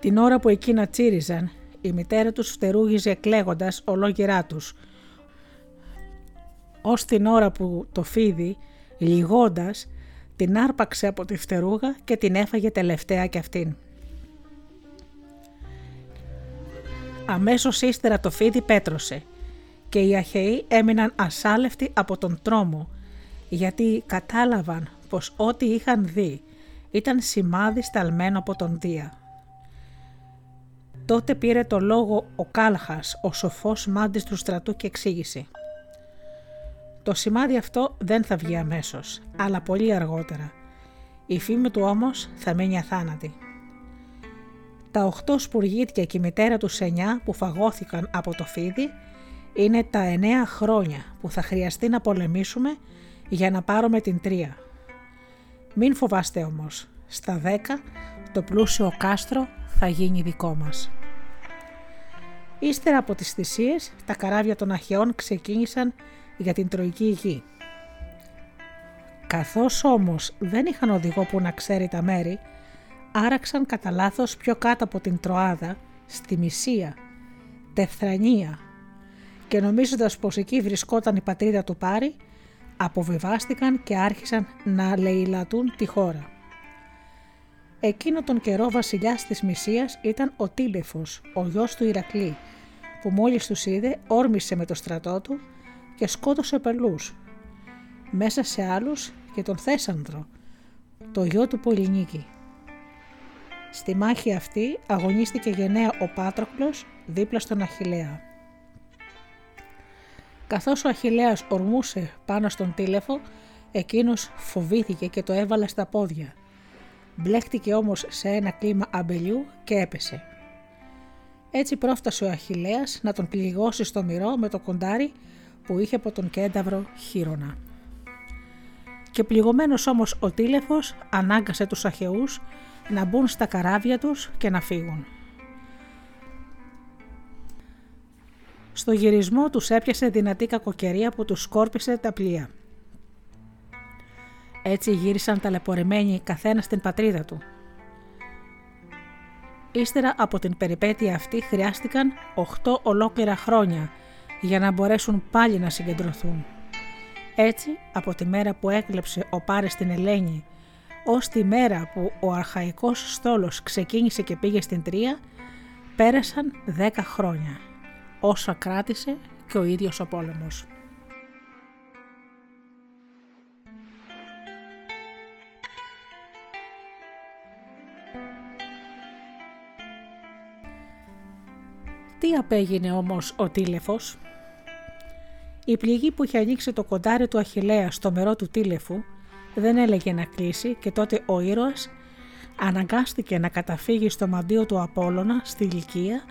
Την ώρα που εκείνα τσίριζαν, η μητέρα τους φτερούγιζε κλαίγοντας ολόγυρά τους. Ως την ώρα που το φίδι, λιγώντας, την άρπαξε από τη φτερούγα και την έφαγε τελευταία κι αυτήν. Αμέσως ύστερα το φίδι πέτρωσε και οι Αχαιοί έμειναν ασάλευτοι από τον τρόμο γιατί κατάλαβαν πως ό,τι είχαν δει ήταν σημάδι σταλμένο από τον Δία. Τότε πήρε το λόγο ο Κάλχας, ο σοφός μάντης του στρατού και εξήγησε. Το σημάδι αυτό δεν θα βγει αμέσως, αλλά πολύ αργότερα. Η φήμη του όμως θα μείνει αθάνατη. Τα οχτώ σπουργίτια και η μητέρα του εννιά που φαγώθηκαν από το φίδι είναι τα εννέα χρόνια που θα χρειαστεί να πολεμήσουμε για να πάρουμε την τρία. Μην φοβάστε όμως, στα δέκα το πλούσιο κάστρο θα γίνει δικό μας. Ύστερα από τις θυσίες, τα καράβια των Αχαιών ξεκίνησαν για την Τροϊκή Γη. Καθώς όμως δεν είχαν οδηγό που να ξέρει τα μέρη, άραξαν κατά λάθος πιο κάτω από την Τροάδα, στη Μυσία, Τεφθρανία και νομίζοντας πως εκεί βρισκόταν η πατρίδα του Πάρη, αποβιβάστηκαν και άρχισαν να λαιλατούν τη χώρα. Εκείνο τον καιρό βασιλιάς της Μυσίας ήταν ο Τίλεφος, ο γιος του Ηρακλή, που μόλις τους είδε όρμησε με το στρατό του και σκότωσε πελούς. Μέσα σε άλλους και τον Θέσανδρο, το γιο του Πολυνίκη. Στη μάχη αυτή αγωνίστηκε γενναία ο Πάτροκλος δίπλα στον Αχιλέα. Καθώς ο Αχιλέας ορμούσε πάνω στον τήλεφο, εκείνος φοβήθηκε και το έβαλε στα πόδια. Μπλέχτηκε όμως σε ένα κλίμα αμπελιού και έπεσε. Έτσι πρόφτασε ο Αχιλέας να τον πληγώσει στο μυρό με το κοντάρι που είχε από τον κένταυρο χείρονα. Και πληγωμένος όμως ο Τίλεφος ανάγκασε τους Αχαιούς να μπουν στα καράβια τους και να φύγουν. Στο γυρισμό τους έπιασε δυνατή κακοκαιρία που τους σκόρπισε τα πλοία. Έτσι γύρισαν ταλαιπωρημένοι καθένας στην πατρίδα του – Ύστερα από την περιπέτεια αυτή χρειάστηκαν 8 ολόκληρα χρόνια για να μπορέσουν πάλι να συγκεντρωθούν. Έτσι, από τη μέρα που έκλεψε ο Πάρης στην Ελένη ως τη μέρα που ο αρχαϊκός στόλος ξεκίνησε και πήγε στην Τρία, πέρασαν 10 χρόνια, όσα κράτησε και ο ίδιος ο πόλεμος. Τι απέγινε όμως ο Τίλεφος; Η πληγή που είχε ανοίξει το κοντάρι του Αχιλέα στο μερό του Τίλεφου δεν έλεγε να κλείσει και τότε ο ήρωας αναγκάστηκε να καταφύγει στο μαντίο του Απόλλωνα στη Λυκία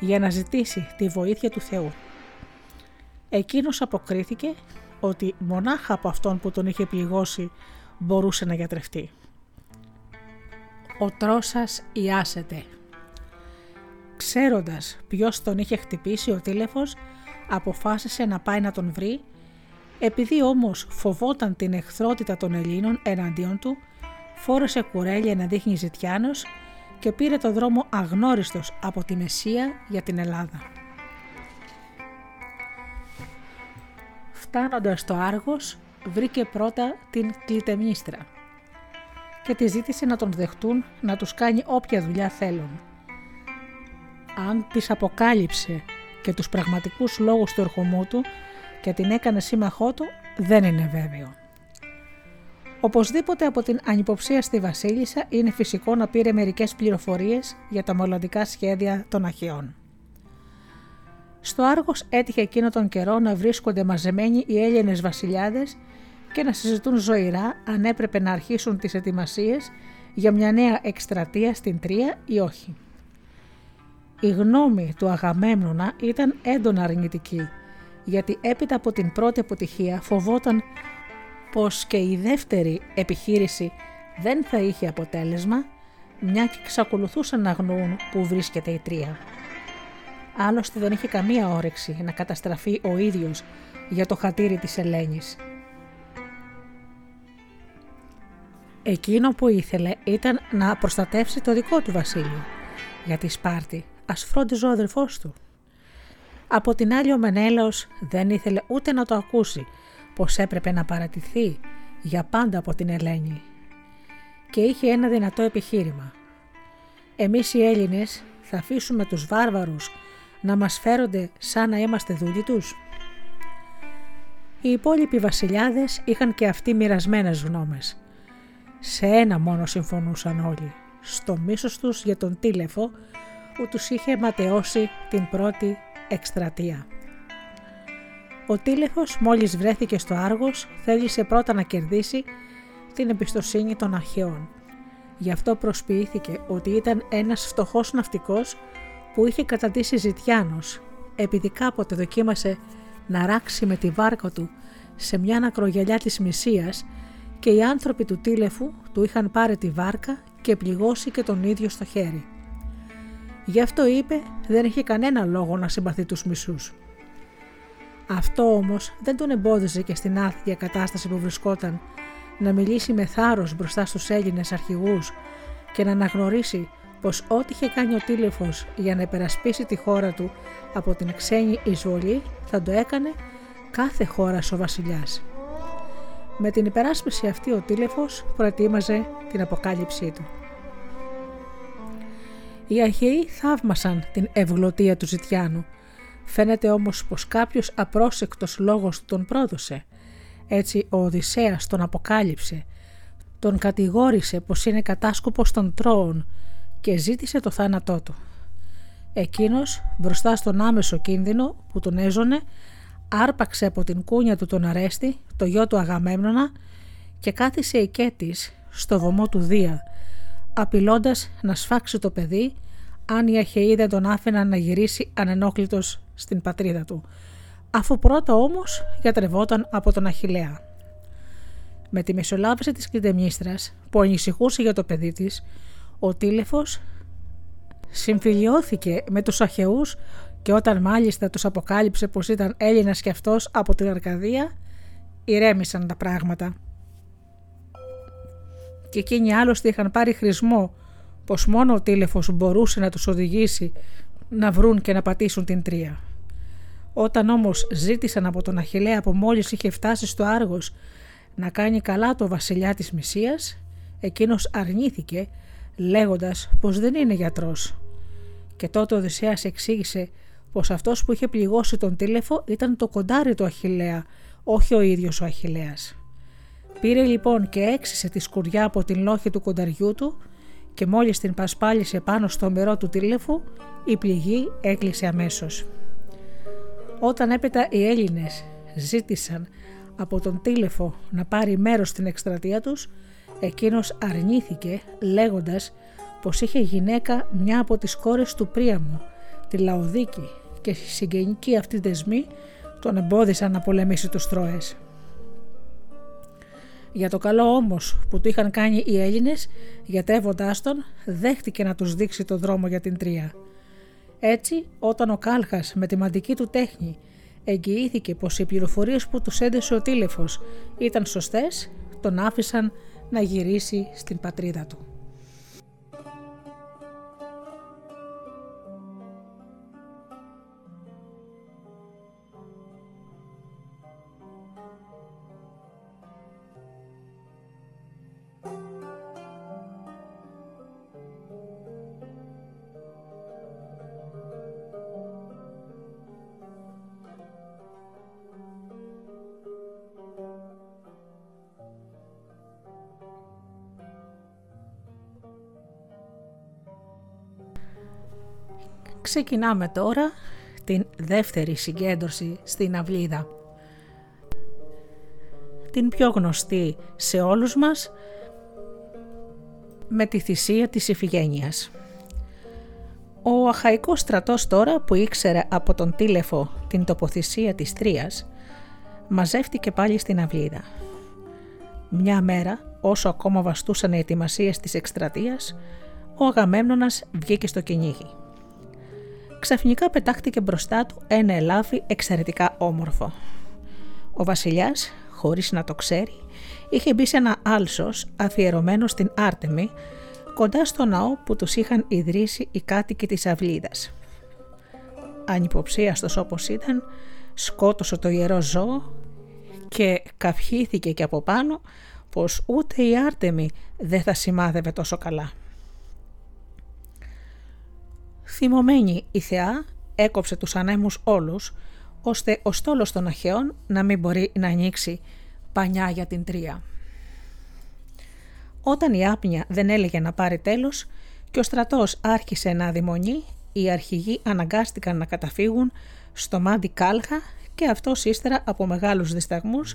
για να ζητήσει τη βοήθεια του Θεού. Εκείνος αποκρίθηκε ότι μονάχα από αυτόν που τον είχε πληγώσει μπορούσε να γιατρευτεί. Ο τρόσας ιάσεται. Ξέροντας ποιος τον είχε χτυπήσει ο τήλεφος, αποφάσισε να πάει να τον βρει, επειδή όμως φοβόταν την εχθρότητα των Ελλήνων εναντίον του, φόρεσε κουρέλια να δείχνει ζητιάνος και πήρε το δρόμο αγνώριστος από τη Μεσσία για την Ελλάδα. Φτάνοντας στο Άργος, βρήκε πρώτα την Κλητεμίστρα και τη ζήτησε να τον δεχτούν να τους κάνει όποια δουλειά θέλουν. Αν της αποκάλυψε και τους πραγματικούς λόγους του ερχομού του και την έκανε σύμμαχό του, δεν είναι βέβαιο. Οπωσδήποτε από την ανυποψία στη Βασίλισσα είναι φυσικό να πήρε μερικές πληροφορίες για τα μελλοντικά σχέδια των Αχαιών. Στο Άργος έτυχε εκείνο τον καιρό να βρίσκονται μαζεμένοι οι Έλληνες βασιλιάδες και να συζητούν ζωηρά αν έπρεπε να αρχίσουν τις ετοιμασίες για μια νέα εκστρατεία στην Τρία ή όχι. Η γνώμη του Αγαμέμνονα ήταν έντονα αρνητική, γιατί έπειτα από την πρώτη αποτυχία φοβόταν πως και η δεύτερη επιχείρηση δεν θα είχε αποτέλεσμα, μια και εξακολουθούσαν να γνωρούν που βρίσκεται η Τρία. Άλλωστε δεν είχε καμία όρεξη να καταστραφεί ο ίδιος για το χατήρι της Ελένης. Εκείνο που ήθελε ήταν να προστατεύσει το δικό του βασίλειο, γιατί Σπάρτη ας φρόντιζε ο αδερφός του. Από την άλλη ο Μενέλαος δεν ήθελε ούτε να το ακούσει πως έπρεπε να παρατηθεί για πάντα από την Ελένη και είχε ένα δυνατό επιχείρημα. Εμείς οι Έλληνες θα αφήσουμε τους βάρβαρους να μας φέρονται σαν να είμαστε δούλοι τους. Οι υπόλοιποι βασιλιάδες είχαν και αυτοί μοιρασμένες γνώμες. Σε ένα μόνο συμφωνούσαν όλοι, στο μίσος τους για τον τήλεφο που τους είχε ματαιώσει την πρώτη εκστρατεία. Ο Τήλεφος μόλις βρέθηκε στο Άργος θέλησε πρώτα να κερδίσει την εμπιστοσύνη των αρχαίων. Γι' αυτό προσποιήθηκε ότι ήταν ένας φτωχός ναυτικός που είχε καταντήσει ζητιάνος επειδή κάποτε δοκίμασε να ράξει με τη βάρκα του σε μια ακρογιαλιά της Μυσίας και οι άνθρωποι του Τήλεφου του είχαν πάρει τη βάρκα και πληγώσει και τον ίδιο στο χέρι. Γι' αυτό είπε δεν είχε κανένα λόγο να συμπαθεί τους μισούς. Αυτό όμως δεν τον εμπόδιζε και στην άθλια κατάσταση που βρισκόταν να μιλήσει με θάρρος μπροστά στους Έλληνες αρχηγούς και να αναγνωρίσει πως ό,τι είχε κάνει ο Τήλεφος για να υπερασπίσει τη χώρα του από την ξένη εισβολή θα το έκανε κάθε χώρα ο βασιλιάς. Με την υπεράσπιση αυτή ο Τήλεφος προετοίμαζε την αποκάλυψή του. Οι αρχαίοι θαύμασαν την ευγλωτία του Ζητιάνου. Φαίνεται όμως πως κάποιος απρόσεκτος λόγος τον πρόδωσε. Έτσι ο Οδυσσέας τον αποκάλυψε. Τον κατηγόρησε πως είναι κατάσκοπος των τρώων και ζήτησε το θάνατό του. Εκείνος μπροστά στον άμεσο κίνδυνο που τον έζωνε άρπαξε από την κούνια του τον αρέστη, το γιο του Αγαμέμνονα και κάθισε οικέτης στο βωμό του Δία απειλώντας να σφάξει το παιδί αν οι Αχαιοί δεν τον άφηναν να γυρίσει ανενόχλητος στην πατρίδα του, αφού πρώτα όμως γιατρευόταν από τον Αχιλέα. Με τη μεσολάβηση της Κλητεμίστρας που ανησυχούσε για το παιδί της, ο Τήλεφος συμφιλιώθηκε με τους Αχαιούς και όταν μάλιστα τους αποκάλυψε πως ήταν Έλληνας και αυτός από την Αρκαδία, ηρέμησαν τα πράγματα και εκείνοι άλλωστε είχαν πάρει χρησμό πως μόνο ο τήλεφος μπορούσε να τους οδηγήσει να βρουν και να πατήσουν την τρία. Όταν όμως ζήτησαν από τον Αχιλέα που μόλις είχε φτάσει στο Άργος να κάνει καλά το βασιλιά της Μυσίας, εκείνος αρνήθηκε λέγοντας πως δεν είναι γιατρός. Και τότε ο Οδυσσέας εξήγησε πως αυτός που είχε πληγώσει τον τήλεφο ήταν το κοντάρι του Αχιλέα, όχι ο ίδιος ο Αχιλέας. Πήρε λοιπόν και έξισε τη σκουριά από την λόχη του κονταριού του και μόλις την πασπάλισε πάνω στο μερό του τηλέφου, η πληγή έκλεισε αμέσως. Όταν έπειτα οι Έλληνες ζήτησαν από τον τήλεφο να πάρει μέρος στην εκστρατεία τους, εκείνος αρνήθηκε λέγοντας πως είχε γυναίκα μια από τις κόρες του Πρίαμου, τη Λαοδίκη και οι συγγενικοί αυτοί δεσμοί τον εμπόδισαν να πολεμήσει τους Τρώες. Για το καλό όμως που του είχαν κάνει οι Έλληνες, γιατεύοντάς τον, δέχτηκε να τους δείξει το δρόμο για την Τρία. Έτσι, όταν ο Κάλχας με τη μαντική του τέχνη εγγυήθηκε πως οι πληροφορίες που τους έδεσε ο τήλεφος ήταν σωστές, τον άφησαν να γυρίσει στην πατρίδα του. Ξεκινάμε τώρα την δεύτερη συγκέντρωση στην Αυλίδα. Την πιο γνωστή σε όλους μας με τη θυσία της Ιφηγένειας. Ο αχαϊκός στρατός τώρα που ήξερε από τον τήλεφο την τοποθεσία της Τρίας μαζεύτηκε πάλι στην Αυλίδα. Μια μέρα, όσο ακόμα βαστούσαν οι ετοιμασίες της εκστρατείας, ο Αγαμέμνονας βγήκε στο κυνήγι ξαφνικά πετάχτηκε μπροστά του ένα ελάφι εξαιρετικά όμορφο. Ο βασιλιάς, χωρίς να το ξέρει, είχε μπει σε ένα άλσος αφιερωμένο στην Άρτεμη, κοντά στο ναό που τους είχαν ιδρύσει οι κάτοικοι της Αυλίδας. Ανυποψίαστος όπως ήταν, σκότωσε το ιερό ζώο και καυχήθηκε και από πάνω πως ούτε η Άρτεμη δεν θα σημάδευε τόσο καλά. Θυμωμένη η θεά έκοψε τους ανέμους όλους, ώστε ο στόλος των Αχαιών να μην μπορεί να ανοίξει πανιά για την τρία. Όταν η άπνια δεν έλεγε να πάρει τέλος και ο στρατός άρχισε να αδειμονεί, οι αρχηγοί αναγκάστηκαν να καταφύγουν στο μάντι Κάλχα και αυτός ύστερα από μεγάλους δισταγμούς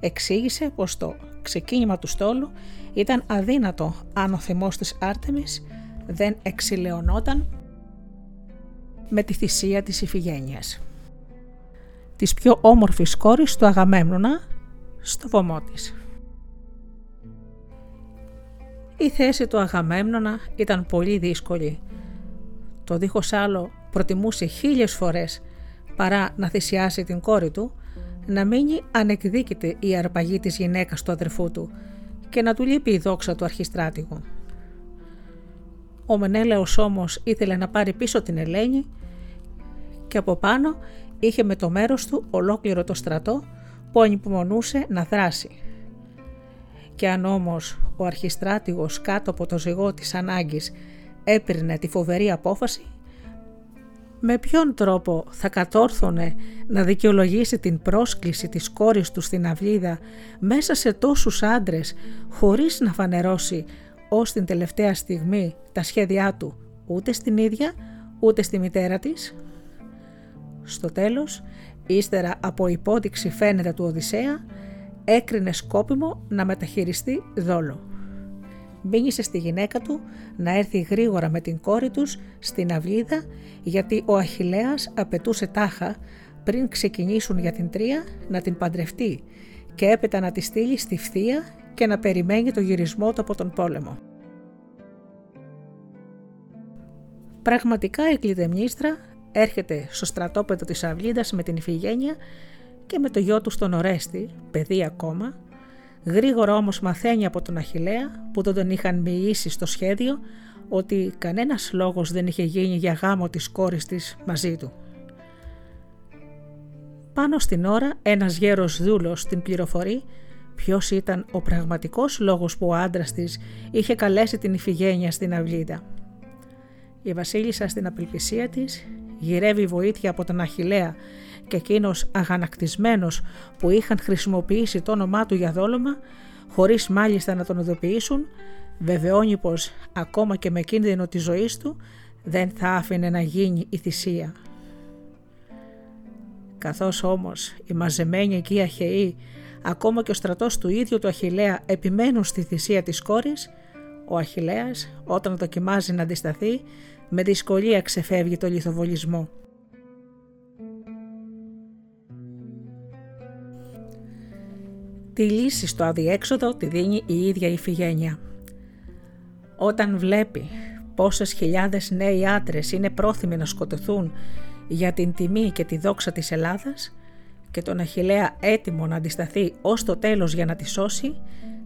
εξήγησε πως το ξεκίνημα του στόλου ήταν αδύνατο αν ο θυμός της Άρτεμις δεν εξηλαιωνόταν με τη θυσία της Ιφηγένειας. Της πιο όμορφης κόρης του Αγαμέμνονα στο βωμό της. Η θέση του Αγαμέμνονα ήταν πολύ δύσκολη. Το δίχως άλλο προτιμούσε χίλιες φορές παρά να θυσιάσει την κόρη του, να μείνει ανεκδίκητη η αρπαγή της γυναίκας του αδερφού του και να του λείπει η δόξα του αρχιστράτηγου. Ο Μενέλαος όμως ήθελε να πάρει πίσω την Ελένη και από πάνω είχε με το μέρος του ολόκληρο το στρατό που ανυπομονούσε να δράσει. Και αν όμως ο αρχιστράτηγος κάτω από το ζυγό της ανάγκης έπαιρνε τη φοβερή απόφαση, με ποιον τρόπο θα κατόρθωνε να δικαιολογήσει την πρόσκληση της κόρης του στην αυλίδα μέσα σε τόσους άντρες χωρίς να φανερώσει ως την τελευταία στιγμή τα σχέδιά του ούτε στην ίδια ούτε στη μητέρα της. Στο τέλος, ύστερα από υπόδειξη φαίνεται του Οδυσσέα, έκρινε σκόπιμο να μεταχειριστεί δόλο. Μήνυσε στη γυναίκα του να έρθει γρήγορα με την κόρη τους στην αυλίδα γιατί ο Αχιλέας απαιτούσε τάχα πριν ξεκινήσουν για την Τρία να την παντρευτεί και έπειτα να τη στείλει στη Φθία και να περιμένει το γυρισμό του από τον πόλεμο. Πραγματικά η Κλειδεμνίστρα έρχεται στο στρατόπεδο της Αυλίδας με την Ιφηγένεια και με το γιο του στον Ορέστη, παιδί ακόμα, γρήγορα όμως μαθαίνει από τον Αχιλέα που τον είχαν μοιήσει στο σχέδιο ότι κανένας λόγος δεν είχε γίνει για γάμο της κόρης της μαζί του. Πάνω στην ώρα ένας γέρος δούλος την πληροφορεί ποιος ήταν ο πραγματικός λόγος που ο άντρας της είχε καλέσει την Ιφηγένεια στην Αυλίδα. Η βασίλισσα στην απελπισία της γυρεύει βοήθεια από τον Αχιλέα και εκείνος αγανακτισμένος που είχαν χρησιμοποιήσει το όνομά του για δόλωμα, χωρίς μάλιστα να τον ειδοποιήσουν, βεβαιώνει πως ακόμα και με κίνδυνο της ζωής του δεν θα άφηνε να γίνει η θυσία. Καθώς όμως οι μαζεμένοι εκεί Αχαιοί, ακόμα και ο στρατός του ίδιου του Αχιλέα επιμένουν στη θυσία της κόρης, ο Αχιλέας όταν δοκιμάζει να αντισταθεί με δυσκολία ξεφεύγει το λιθοβολισμό. Τη λύση στο αδιέξοδο τη δίνει η ίδια η Φιγένεια. Όταν βλέπει πόσες χιλιάδες νέοι άντρες είναι πρόθυμοι να σκοτωθούν για την τιμή και τη δόξα της Ελλάδας και τον Αχιλέα έτοιμο να αντισταθεί ως το τέλος για να τη σώσει,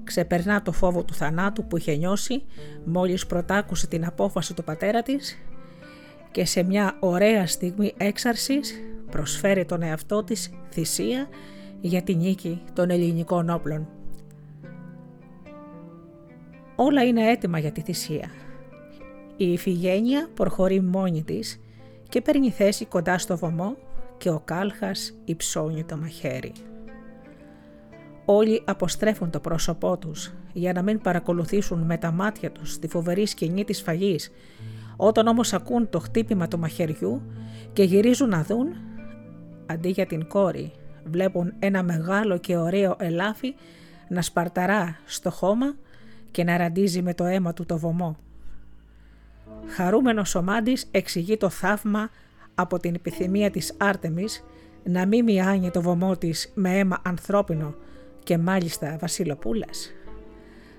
ξεπερνά το φόβο του θανάτου που είχε νιώσει μόλις πρωτάκουσε την απόφαση του πατέρα της και σε μια ωραία στιγμή έξαρσης προσφέρει τον εαυτό της θυσία για τη νίκη των ελληνικών όπλων. Όλα είναι έτοιμα για τη θυσία. Η Ιφηγένεια προχωρεί μόνη της και παίρνει θέση κοντά στο βωμό και ο κάλχας υψώνει το μαχαίρι. Όλοι αποστρέφουν το πρόσωπό τους για να μην παρακολουθήσουν με τα μάτια τους τη φοβερή σκηνή της φαγής. Όταν όμως ακούν το χτύπημα του μαχαιριού και γυρίζουν να δουν, αντί για την κόρη βλέπουν ένα μεγάλο και ωραίο ελάφι να σπαρταρά στο χώμα και να ραντίζει με το αίμα του το βωμό. Χαρούμενος ο Μάντης εξηγεί το θαύμα από την επιθυμία της Άρτεμις να μην μοιάνει το βωμό της με αίμα ανθρώπινο και μάλιστα βασιλοπούλας.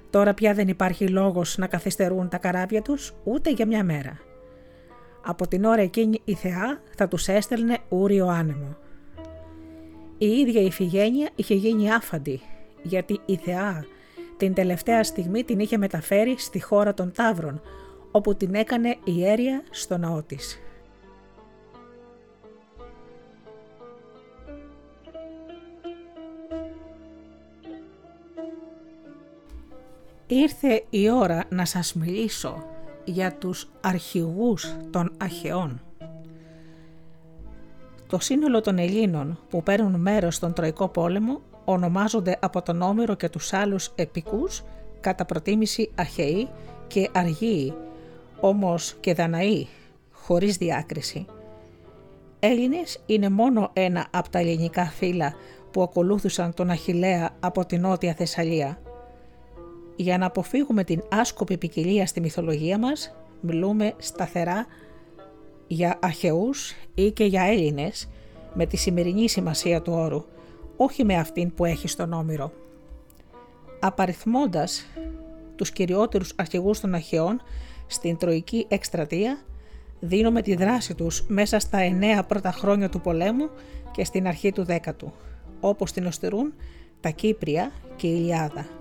Τώρα πια δεν υπάρχει λόγος να καθυστερούν τα καράβια τους ούτε για μια μέρα. Από την ώρα εκείνη η Θεά θα τους έστελνε ούριο άνεμο. Η ίδια η Φιγένεια είχε γίνει άφαντη γιατί η Θεά την τελευταία στιγμή την είχε μεταφέρει στη χώρα των Ταύρων όπου την έκανε ιέρια στο ναό της. Ήρθε η ώρα να σας μιλήσω για τους αρχηγούς των Αχαιών. Το σύνολο των Ελλήνων που παίρνουν μέρος στον Τροϊκό πόλεμο ονομάζονται από τον Όμηρο και τους άλλους επικούς κατά προτίμηση Αχαιοί και Αργίοι, όμως και Δαναοί, χωρίς διάκριση. Έλληνες είναι μόνο ένα από τα ελληνικά φύλλα που ακολούθησαν τον Αχιλέα από την Νότια Θεσσαλία. Για να αποφύγουμε την άσκοπη ποικιλία στη μυθολογία μας, μιλούμε σταθερά για Αχαιούς ή και για Έλληνες με τη σημερινή σημασία του όρου, όχι με αυτήν που έχει στον Όμηρο. Απαριθμώντας τους κυριότερους αρχηγούς των Αχαιών στην Τροϊκή Εκστρατεία, δίνουμε τη δράση τους μέσα στα εννέα πρώτα χρόνια του πολέμου και στην αρχή του δέκατου, όπως την οστερούν τα Κύπρια και η Ιλιάδα.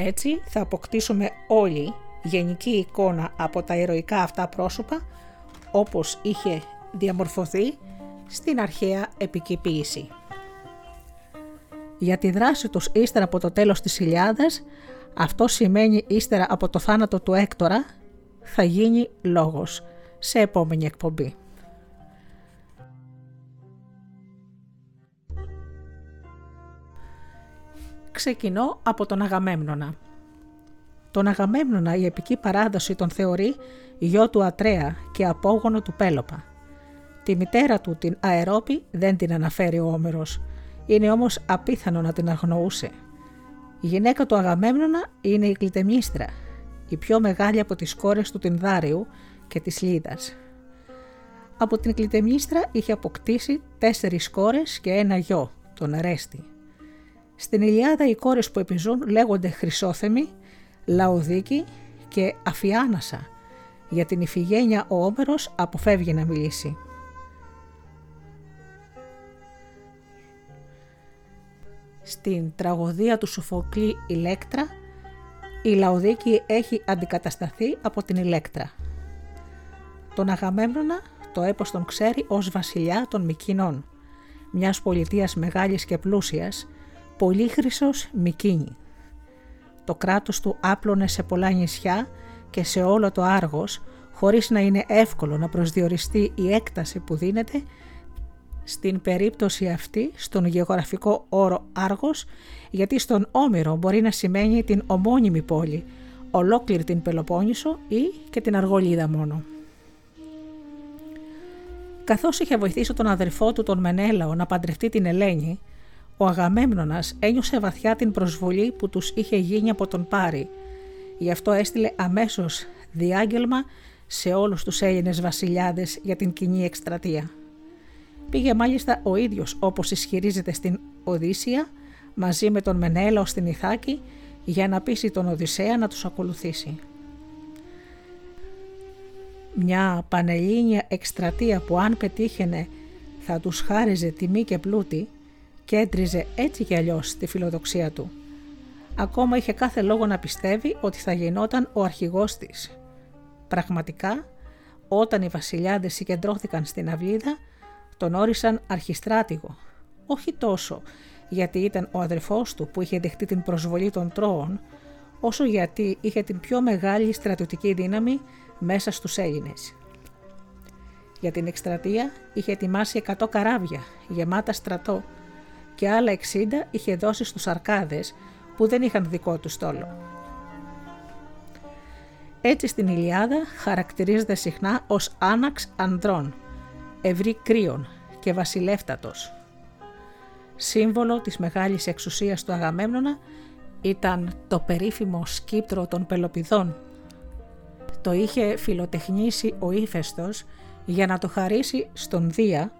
Έτσι θα αποκτήσουμε όλοι γενική εικόνα από τα ηρωικά αυτά πρόσωπα όπως είχε διαμορφωθεί στην αρχαία επικοίηση. Για τη δράση τους ύστερα από το τέλος της Ιλιάδας, αυτό σημαίνει ύστερα από το θάνατο του Έκτορα, θα γίνει λόγος σε επόμενη εκπομπή. Ξεκινώ από τον Αγαμέμνονα. Τον Αγαμέμνονα η επική παράδοση τον θεωρεί γιο του Ατρέα και απόγονο του Πέλοπα. Τη μητέρα του την Αερόπη δεν την αναφέρει ο Όμηρος, είναι όμως απίθανο να την αγνοούσε. Η γυναίκα του Αγαμέμνονα είναι η Κλητεμίστρα, η πιο μεγάλη από τις κόρες του Τινδάριου και της Λίδας. Από την Κλητεμίστρα είχε αποκτήσει τέσσερις κόρες και ένα γιο, τον Αρέστη. Στην Ηλιάδα οι κόρες που επιζούν λέγονται Χρυσόθεμη, Λαοδίκη και Αφιάνασα. Για την Ιφηγένεια ο Όμερος αποφεύγει να μιλήσει. Στην τραγωδία του Σοφοκλή Ηλέκτρα, η Λαοδίκη έχει αντικατασταθεί από την Ηλέκτρα. Τον Αγαμέμνονα το έπος τον ξέρει ως βασιλιά των Μικίνων, μιας πολιτείας μεγάλης και πλούσιας, πολύχρυσος Μικίνη. Το κράτος του άπλωνε σε πολλά νησιά και σε όλο το Άργος, χωρίς να είναι εύκολο να προσδιοριστεί η έκταση που δίνεται στην περίπτωση αυτή στον γεωγραφικό όρο Άργος, γιατί στον Όμηρο μπορεί να σημαίνει την ομώνυμη πόλη, ολόκληρη την Πελοπόννησο ή και την Αργολίδα μόνο. Καθώς είχε βοηθήσει τον αδερφό του τον Μενέλαο να παντρευτεί την Ελένη, ο Αγαμέμνονας ένιωσε βαθιά την προσβολή που τους είχε γίνει από τον Πάρη. Γι' αυτό έστειλε αμέσως διάγγελμα σε όλους τους Έλληνες βασιλιάδες για την κοινή εκστρατεία. Πήγε μάλιστα ο ίδιος όπως ισχυρίζεται στην Οδύσσια μαζί με τον Μενέλαο στην Ιθάκη για να πείσει τον Οδυσσέα να τους ακολουθήσει. Μια πανελλήνια εκστρατεία που αν πετύχαινε θα τους χάριζε τιμή και πλούτη και έτριζε έτσι κι αλλιώς τη φιλοδοξία του. Ακόμα είχε κάθε λόγο να πιστεύει ότι θα γινόταν ο αρχηγός της. Πραγματικά, όταν οι βασιλιάδες συγκεντρώθηκαν στην αυλίδα, τον όρισαν αρχιστράτηγο. Όχι τόσο γιατί ήταν ο αδερφός του που είχε δεχτεί την προσβολή των τρώων, όσο γιατί είχε την πιο μεγάλη στρατιωτική δύναμη μέσα στους Έλληνες. Για την εκστρατεία είχε ετοιμάσει 100 καράβια γεμάτα στρατό και άλλα 60 είχε δώσει στους Αρκάδες που δεν είχαν δικό τους στόλο. Έτσι στην Ηλιάδα χαρακτηρίζεται συχνά ως άναξ ανδρών, ευρύ κρύων και βασιλεύτατος. Σύμβολο της μεγάλης εξουσίας του Αγαμέμνονα ήταν το περίφημο σκύπτρο των Πελοπιδών. Το είχε φιλοτεχνήσει ο ύφεστος για να το χαρίσει στον Δία,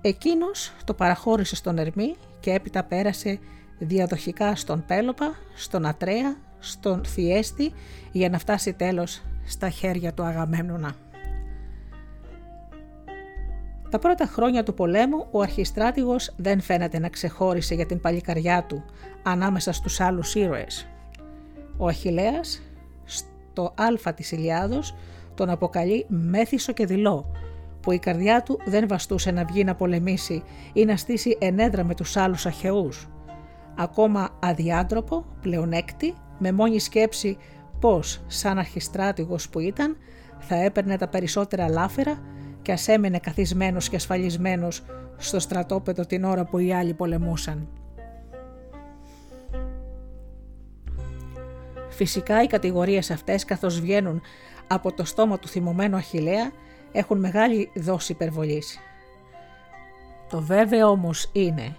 εκείνος το παραχώρησε στον Ερμή και έπειτα πέρασε διαδοχικά στον Πέλοπα, στον Ατρέα, στον Θιέστη για να φτάσει τέλος στα χέρια του Αγαμέμνονα. Τα πρώτα χρόνια του πολέμου ο αρχιστράτηγος δεν φαίνεται να ξεχώρισε για την παλικαριά του ανάμεσα στους άλλους ήρωες. Ο Αχιλέας στο άλφα της Ηλιάδος τον αποκαλεί μέθησο και δειλό, που η καρδιά του δεν βαστούσε να βγει να πολεμήσει ή να στήσει ενέδρα με τους άλλους αχαιούς. Ακόμα αδιάντροπο, πλεονέκτη, με μόνη σκέψη πως σαν αρχιστράτηγος που ήταν θα έπαιρνε τα περισσότερα λάφερα και ας έμενε καθισμένος και ασφαλισμένος στο στρατόπεδο την ώρα που οι άλλοι πολεμούσαν. Φυσικά οι κατηγορίες αυτές καθώς βγαίνουν από το στόμα του θυμωμένου Αχιλέα έχουν μεγάλη δόση υπερβολής. Το βέβαιο όμως είναι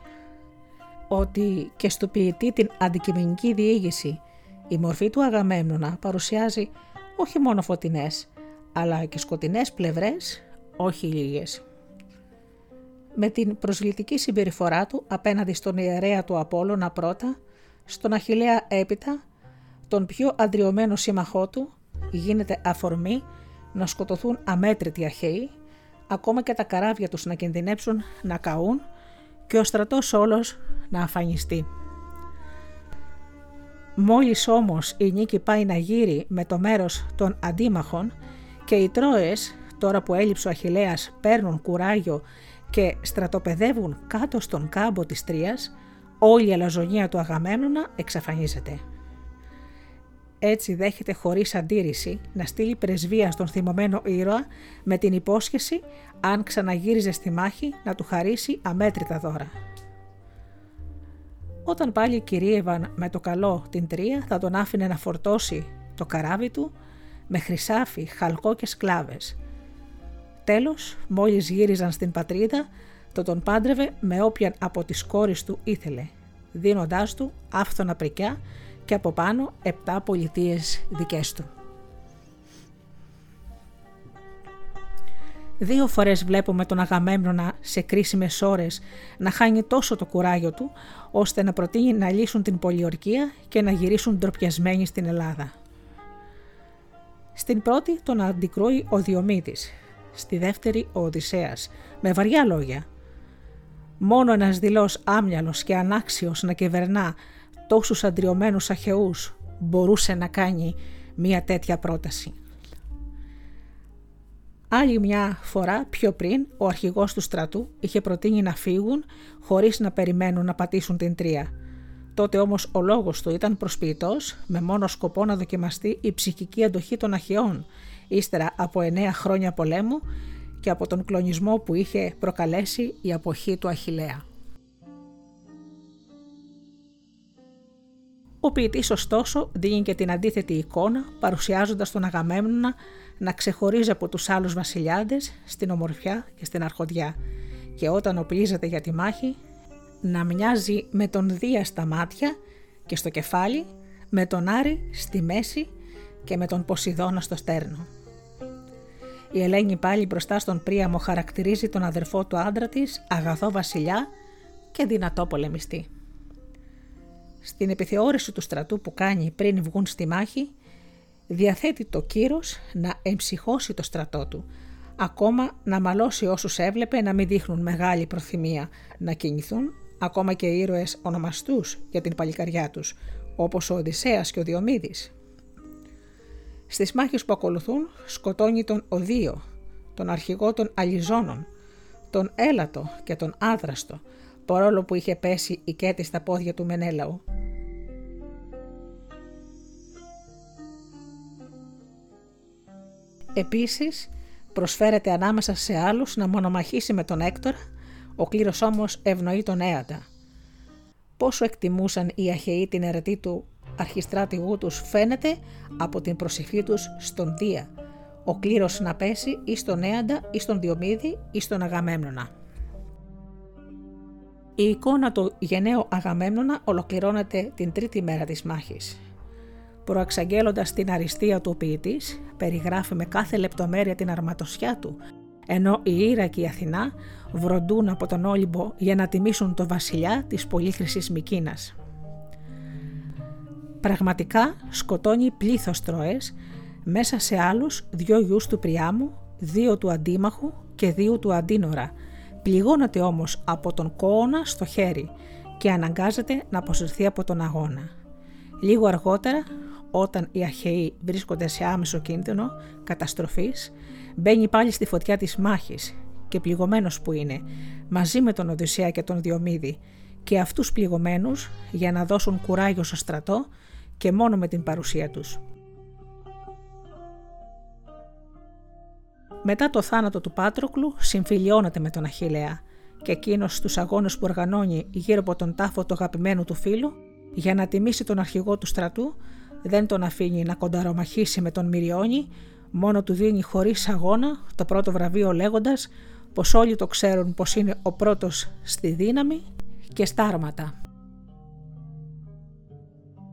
ότι και στο ποιητή την αντικειμενική διήγηση η μορφή του Αγαμέμνονα παρουσιάζει όχι μόνο φωτεινές αλλά και σκοτεινές πλευρές, όχι λίγες. Με την προσλητική συμπεριφορά του απέναντι στον ιερέα του Απόλλωνα πρώτα, στον Αχιλέα έπειτα, τον πιο αντριωμένο σύμμαχό του, γίνεται αφορμή να σκοτωθούν αμέτρητοι Αχαίοι, ακόμα και τα καράβια τους να κινδυνέψουν να καούν και ο στρατός όλος να αφανιστεί. Μόλις όμως η νίκη πάει να γύρει με το μέρος των αντίμαχων και οι Τρόες, τώρα που έλειψε ο Αχιλέας, παίρνουν κουράγιο και στρατοπεδεύουν κάτω στον κάμπο της Τρίας, όλη η αλαζονία του Αγαμέμνονα εξαφανίζεται. Έτσι δέχεται χωρίς αντίρρηση να στείλει πρεσβεία στον θυμωμένο ήρωα με την υπόσχεση αν ξαναγύριζε στη μάχη να του χαρίσει αμέτρητα δώρα. Όταν πάλι κυρίευαν με το καλό την τρία θα τον άφηνε να φορτώσει το καράβι του με χρυσάφι, χαλκό και σκλάβες. Τέλος, μόλις γύριζαν στην πατρίδα, το τον πάντρευε με όποιαν από τις κόρες του ήθελε, δίνοντάς του άφθονα πρικιά και από πάνω επτά πολιτείες δικές του. Δύο φορές βλέπουμε τον Αγαμέμνονα σε κρίσιμες ώρες να χάνει τόσο το κουράγιο του, ώστε να προτείνει να λύσουν την πολιορκία και να γυρίσουν ντροπιασμένοι στην Ελλάδα. Στην πρώτη τον αντικρούει ο Διομήτης, στη δεύτερη ο Οδυσσέας, με βαριά λόγια. Μόνο ένας δηλός άμυαλος και ανάξιος να κυβερνά τόσους αντριωμένους αχαιούς μπορούσε να κάνει μία τέτοια πρόταση. Άλλη μια φορά πιο πριν ο αρχηγός του στρατού είχε προτείνει να φύγουν χωρίς να περιμένουν να πατήσουν την τρία. Τότε όμως ο λόγος του ήταν προσποιητός με μόνο σκοπό να δοκιμαστεί η ψυχική αντοχή των αχαιών ύστερα από εννέα χρόνια πολέμου και από τον κλονισμό που είχε προκαλέσει η αποχή του Αχιλέα. Ο ποιητής ωστόσο δίνει και την αντίθετη εικόνα παρουσιάζοντας τον Αγαμέμνονα να ξεχωρίζει από τους άλλους βασιλιάδες στην ομορφιά και στην αρχοντιά και όταν οπλίζεται για τη μάχη να μοιάζει με τον Δία στα μάτια και στο κεφάλι, με τον Άρη στη μέση και με τον Ποσειδώνα στο στέρνο. η Ελένη πάλι μπροστά στον Πρίαμο χαρακτηρίζει τον αδερφό του άντρα της, αγαθό βασιλιά και δυνατό πολεμιστή. Στην επιθεώρηση του στρατού που κάνει πριν βγουν στη μάχη, διαθέτει το κύρος να εμψυχώσει το στρατό του, ακόμα να μαλώσει όσους έβλεπε να μην δείχνουν μεγάλη προθυμία να κινηθούν, ακόμα και ήρωες ονομαστούς για την παλικαριά τους, όπως ο Οδυσσέας και ο Διομήδης. Στις μάχες που ακολουθούν σκοτώνει τον Οδείο, τον αρχηγό των Αλιζόνων, τον Έλατο και τον Άδραστο, παρόλο που είχε πέσει η κέτη στα πόδια του Μενέλαου. Επίσης, προσφέρεται ανάμεσα σε άλλους να μονομαχήσει με τον Έκτορα, ο κλήρος όμως ευνοεί τον Έαντα. Πόσο εκτιμούσαν οι Αχαιοί την αιρετή του αρχιστράτηγού τους φαίνεται από την προσευχή τους στον Δία, ο κλήρος να πέσει ή στον Έαντα ή στον Διομήδη ή στον Αγαμέμνονα. Η εικόνα του γενναίου Αγαμέμνονα ολοκληρώνεται την τρίτη μέρα της μάχης. Προαξαγγέλλοντας την αριστεία του ποιητής, περιγράφει με κάθε λεπτομέρεια την αρματοσιά του, ενώ η Ήρα και η Αθηνά βροντούν από τον Όλυμπο για να τιμήσουν το βασιλιά της πολύχρησης Μικίνας. Πραγματικά σκοτώνει πλήθος τρώες, μέσα σε άλλους δυο γιους του Πριάμου, δύο του Αντίμαχου και δύο του Αντίνορα. Πληγώνεται όμως από τον κόωνα στο χέρι και αναγκάζεται να αποσυρθεί από τον αγώνα. Λίγο αργότερα, όταν οι Αχαιοί βρίσκονται σε άμεσο κίνδυνο καταστροφής, μπαίνει πάλι στη φωτιά της μάχης και πληγωμένος που είναι, μαζί με τον Οδυσσέα και τον Διομήδη και αυτούς πληγωμένους για να δώσουν κουράγιο στο στρατό και μόνο με την παρουσία τους. Μετά το θάνατο του Πάτροκλου συμφιλιώνεται με τον Αχιλέα και εκείνος στους αγώνες που οργανώνει γύρω από τον τάφο του αγαπημένου του φίλου για να τιμήσει τον αρχηγό του στρατού δεν τον αφήνει να κονταρομαχήσει με τον Μυριώνη, μόνο του δίνει χωρίς αγώνα το πρώτο βραβείο λέγοντας πως όλοι το ξέρουν πως είναι ο πρώτος στη δύναμη και στα άρματα.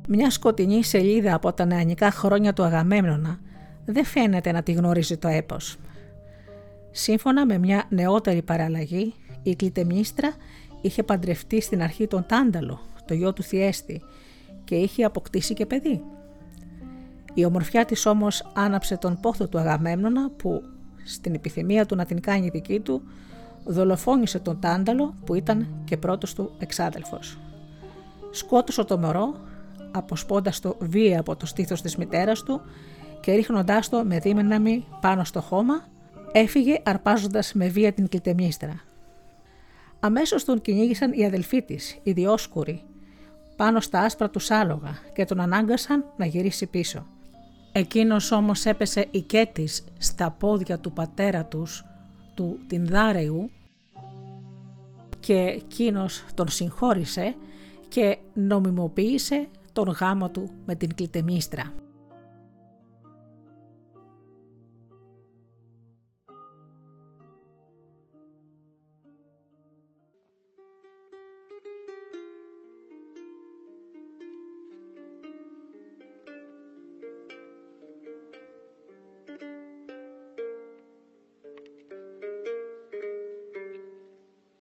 Μια σκοτεινή σελίδα από τα νεανικά χρόνια του Αγαμέμνονα δεν φαίνεται να τη γνωρίζει το έπος. Σύμφωνα με μια νεότερη παραλλαγή, η Κλητεμίστρα είχε παντρευτεί στην αρχή τον Τάνταλο, το γιο του Θιέστη, και είχε αποκτήσει και παιδί. Η ομορφιά της όμως άναψε τον πόθο του Αγαμέμνονα που, στην επιθυμία του να την κάνει δική του, δολοφόνησε τον Τάνταλο που ήταν και πρώτος του εξάδελφος. Σκότωσε το μωρό αποσπώντας το βία από το στήθος της μητέρας του και ρίχνοντάς το με δίμεναμη πάνω στο χώμα, έφυγε αρπάζοντας με βία την κλητεμίστρα. Αμέσως τον κυνήγησαν οι αδελφοί της, οι Διόσκουροι, πάνω στα άσπρα του άλογα και τον ανάγκασαν να γυρίσει πίσω. Εκείνος όμως έπεσε οικέτης στα πόδια του πατέρα τους, του Τινδάρεου, και εκείνος τον συγχώρησε και νομιμοποίησε τον γάμο του με την Κλητεμίστρα.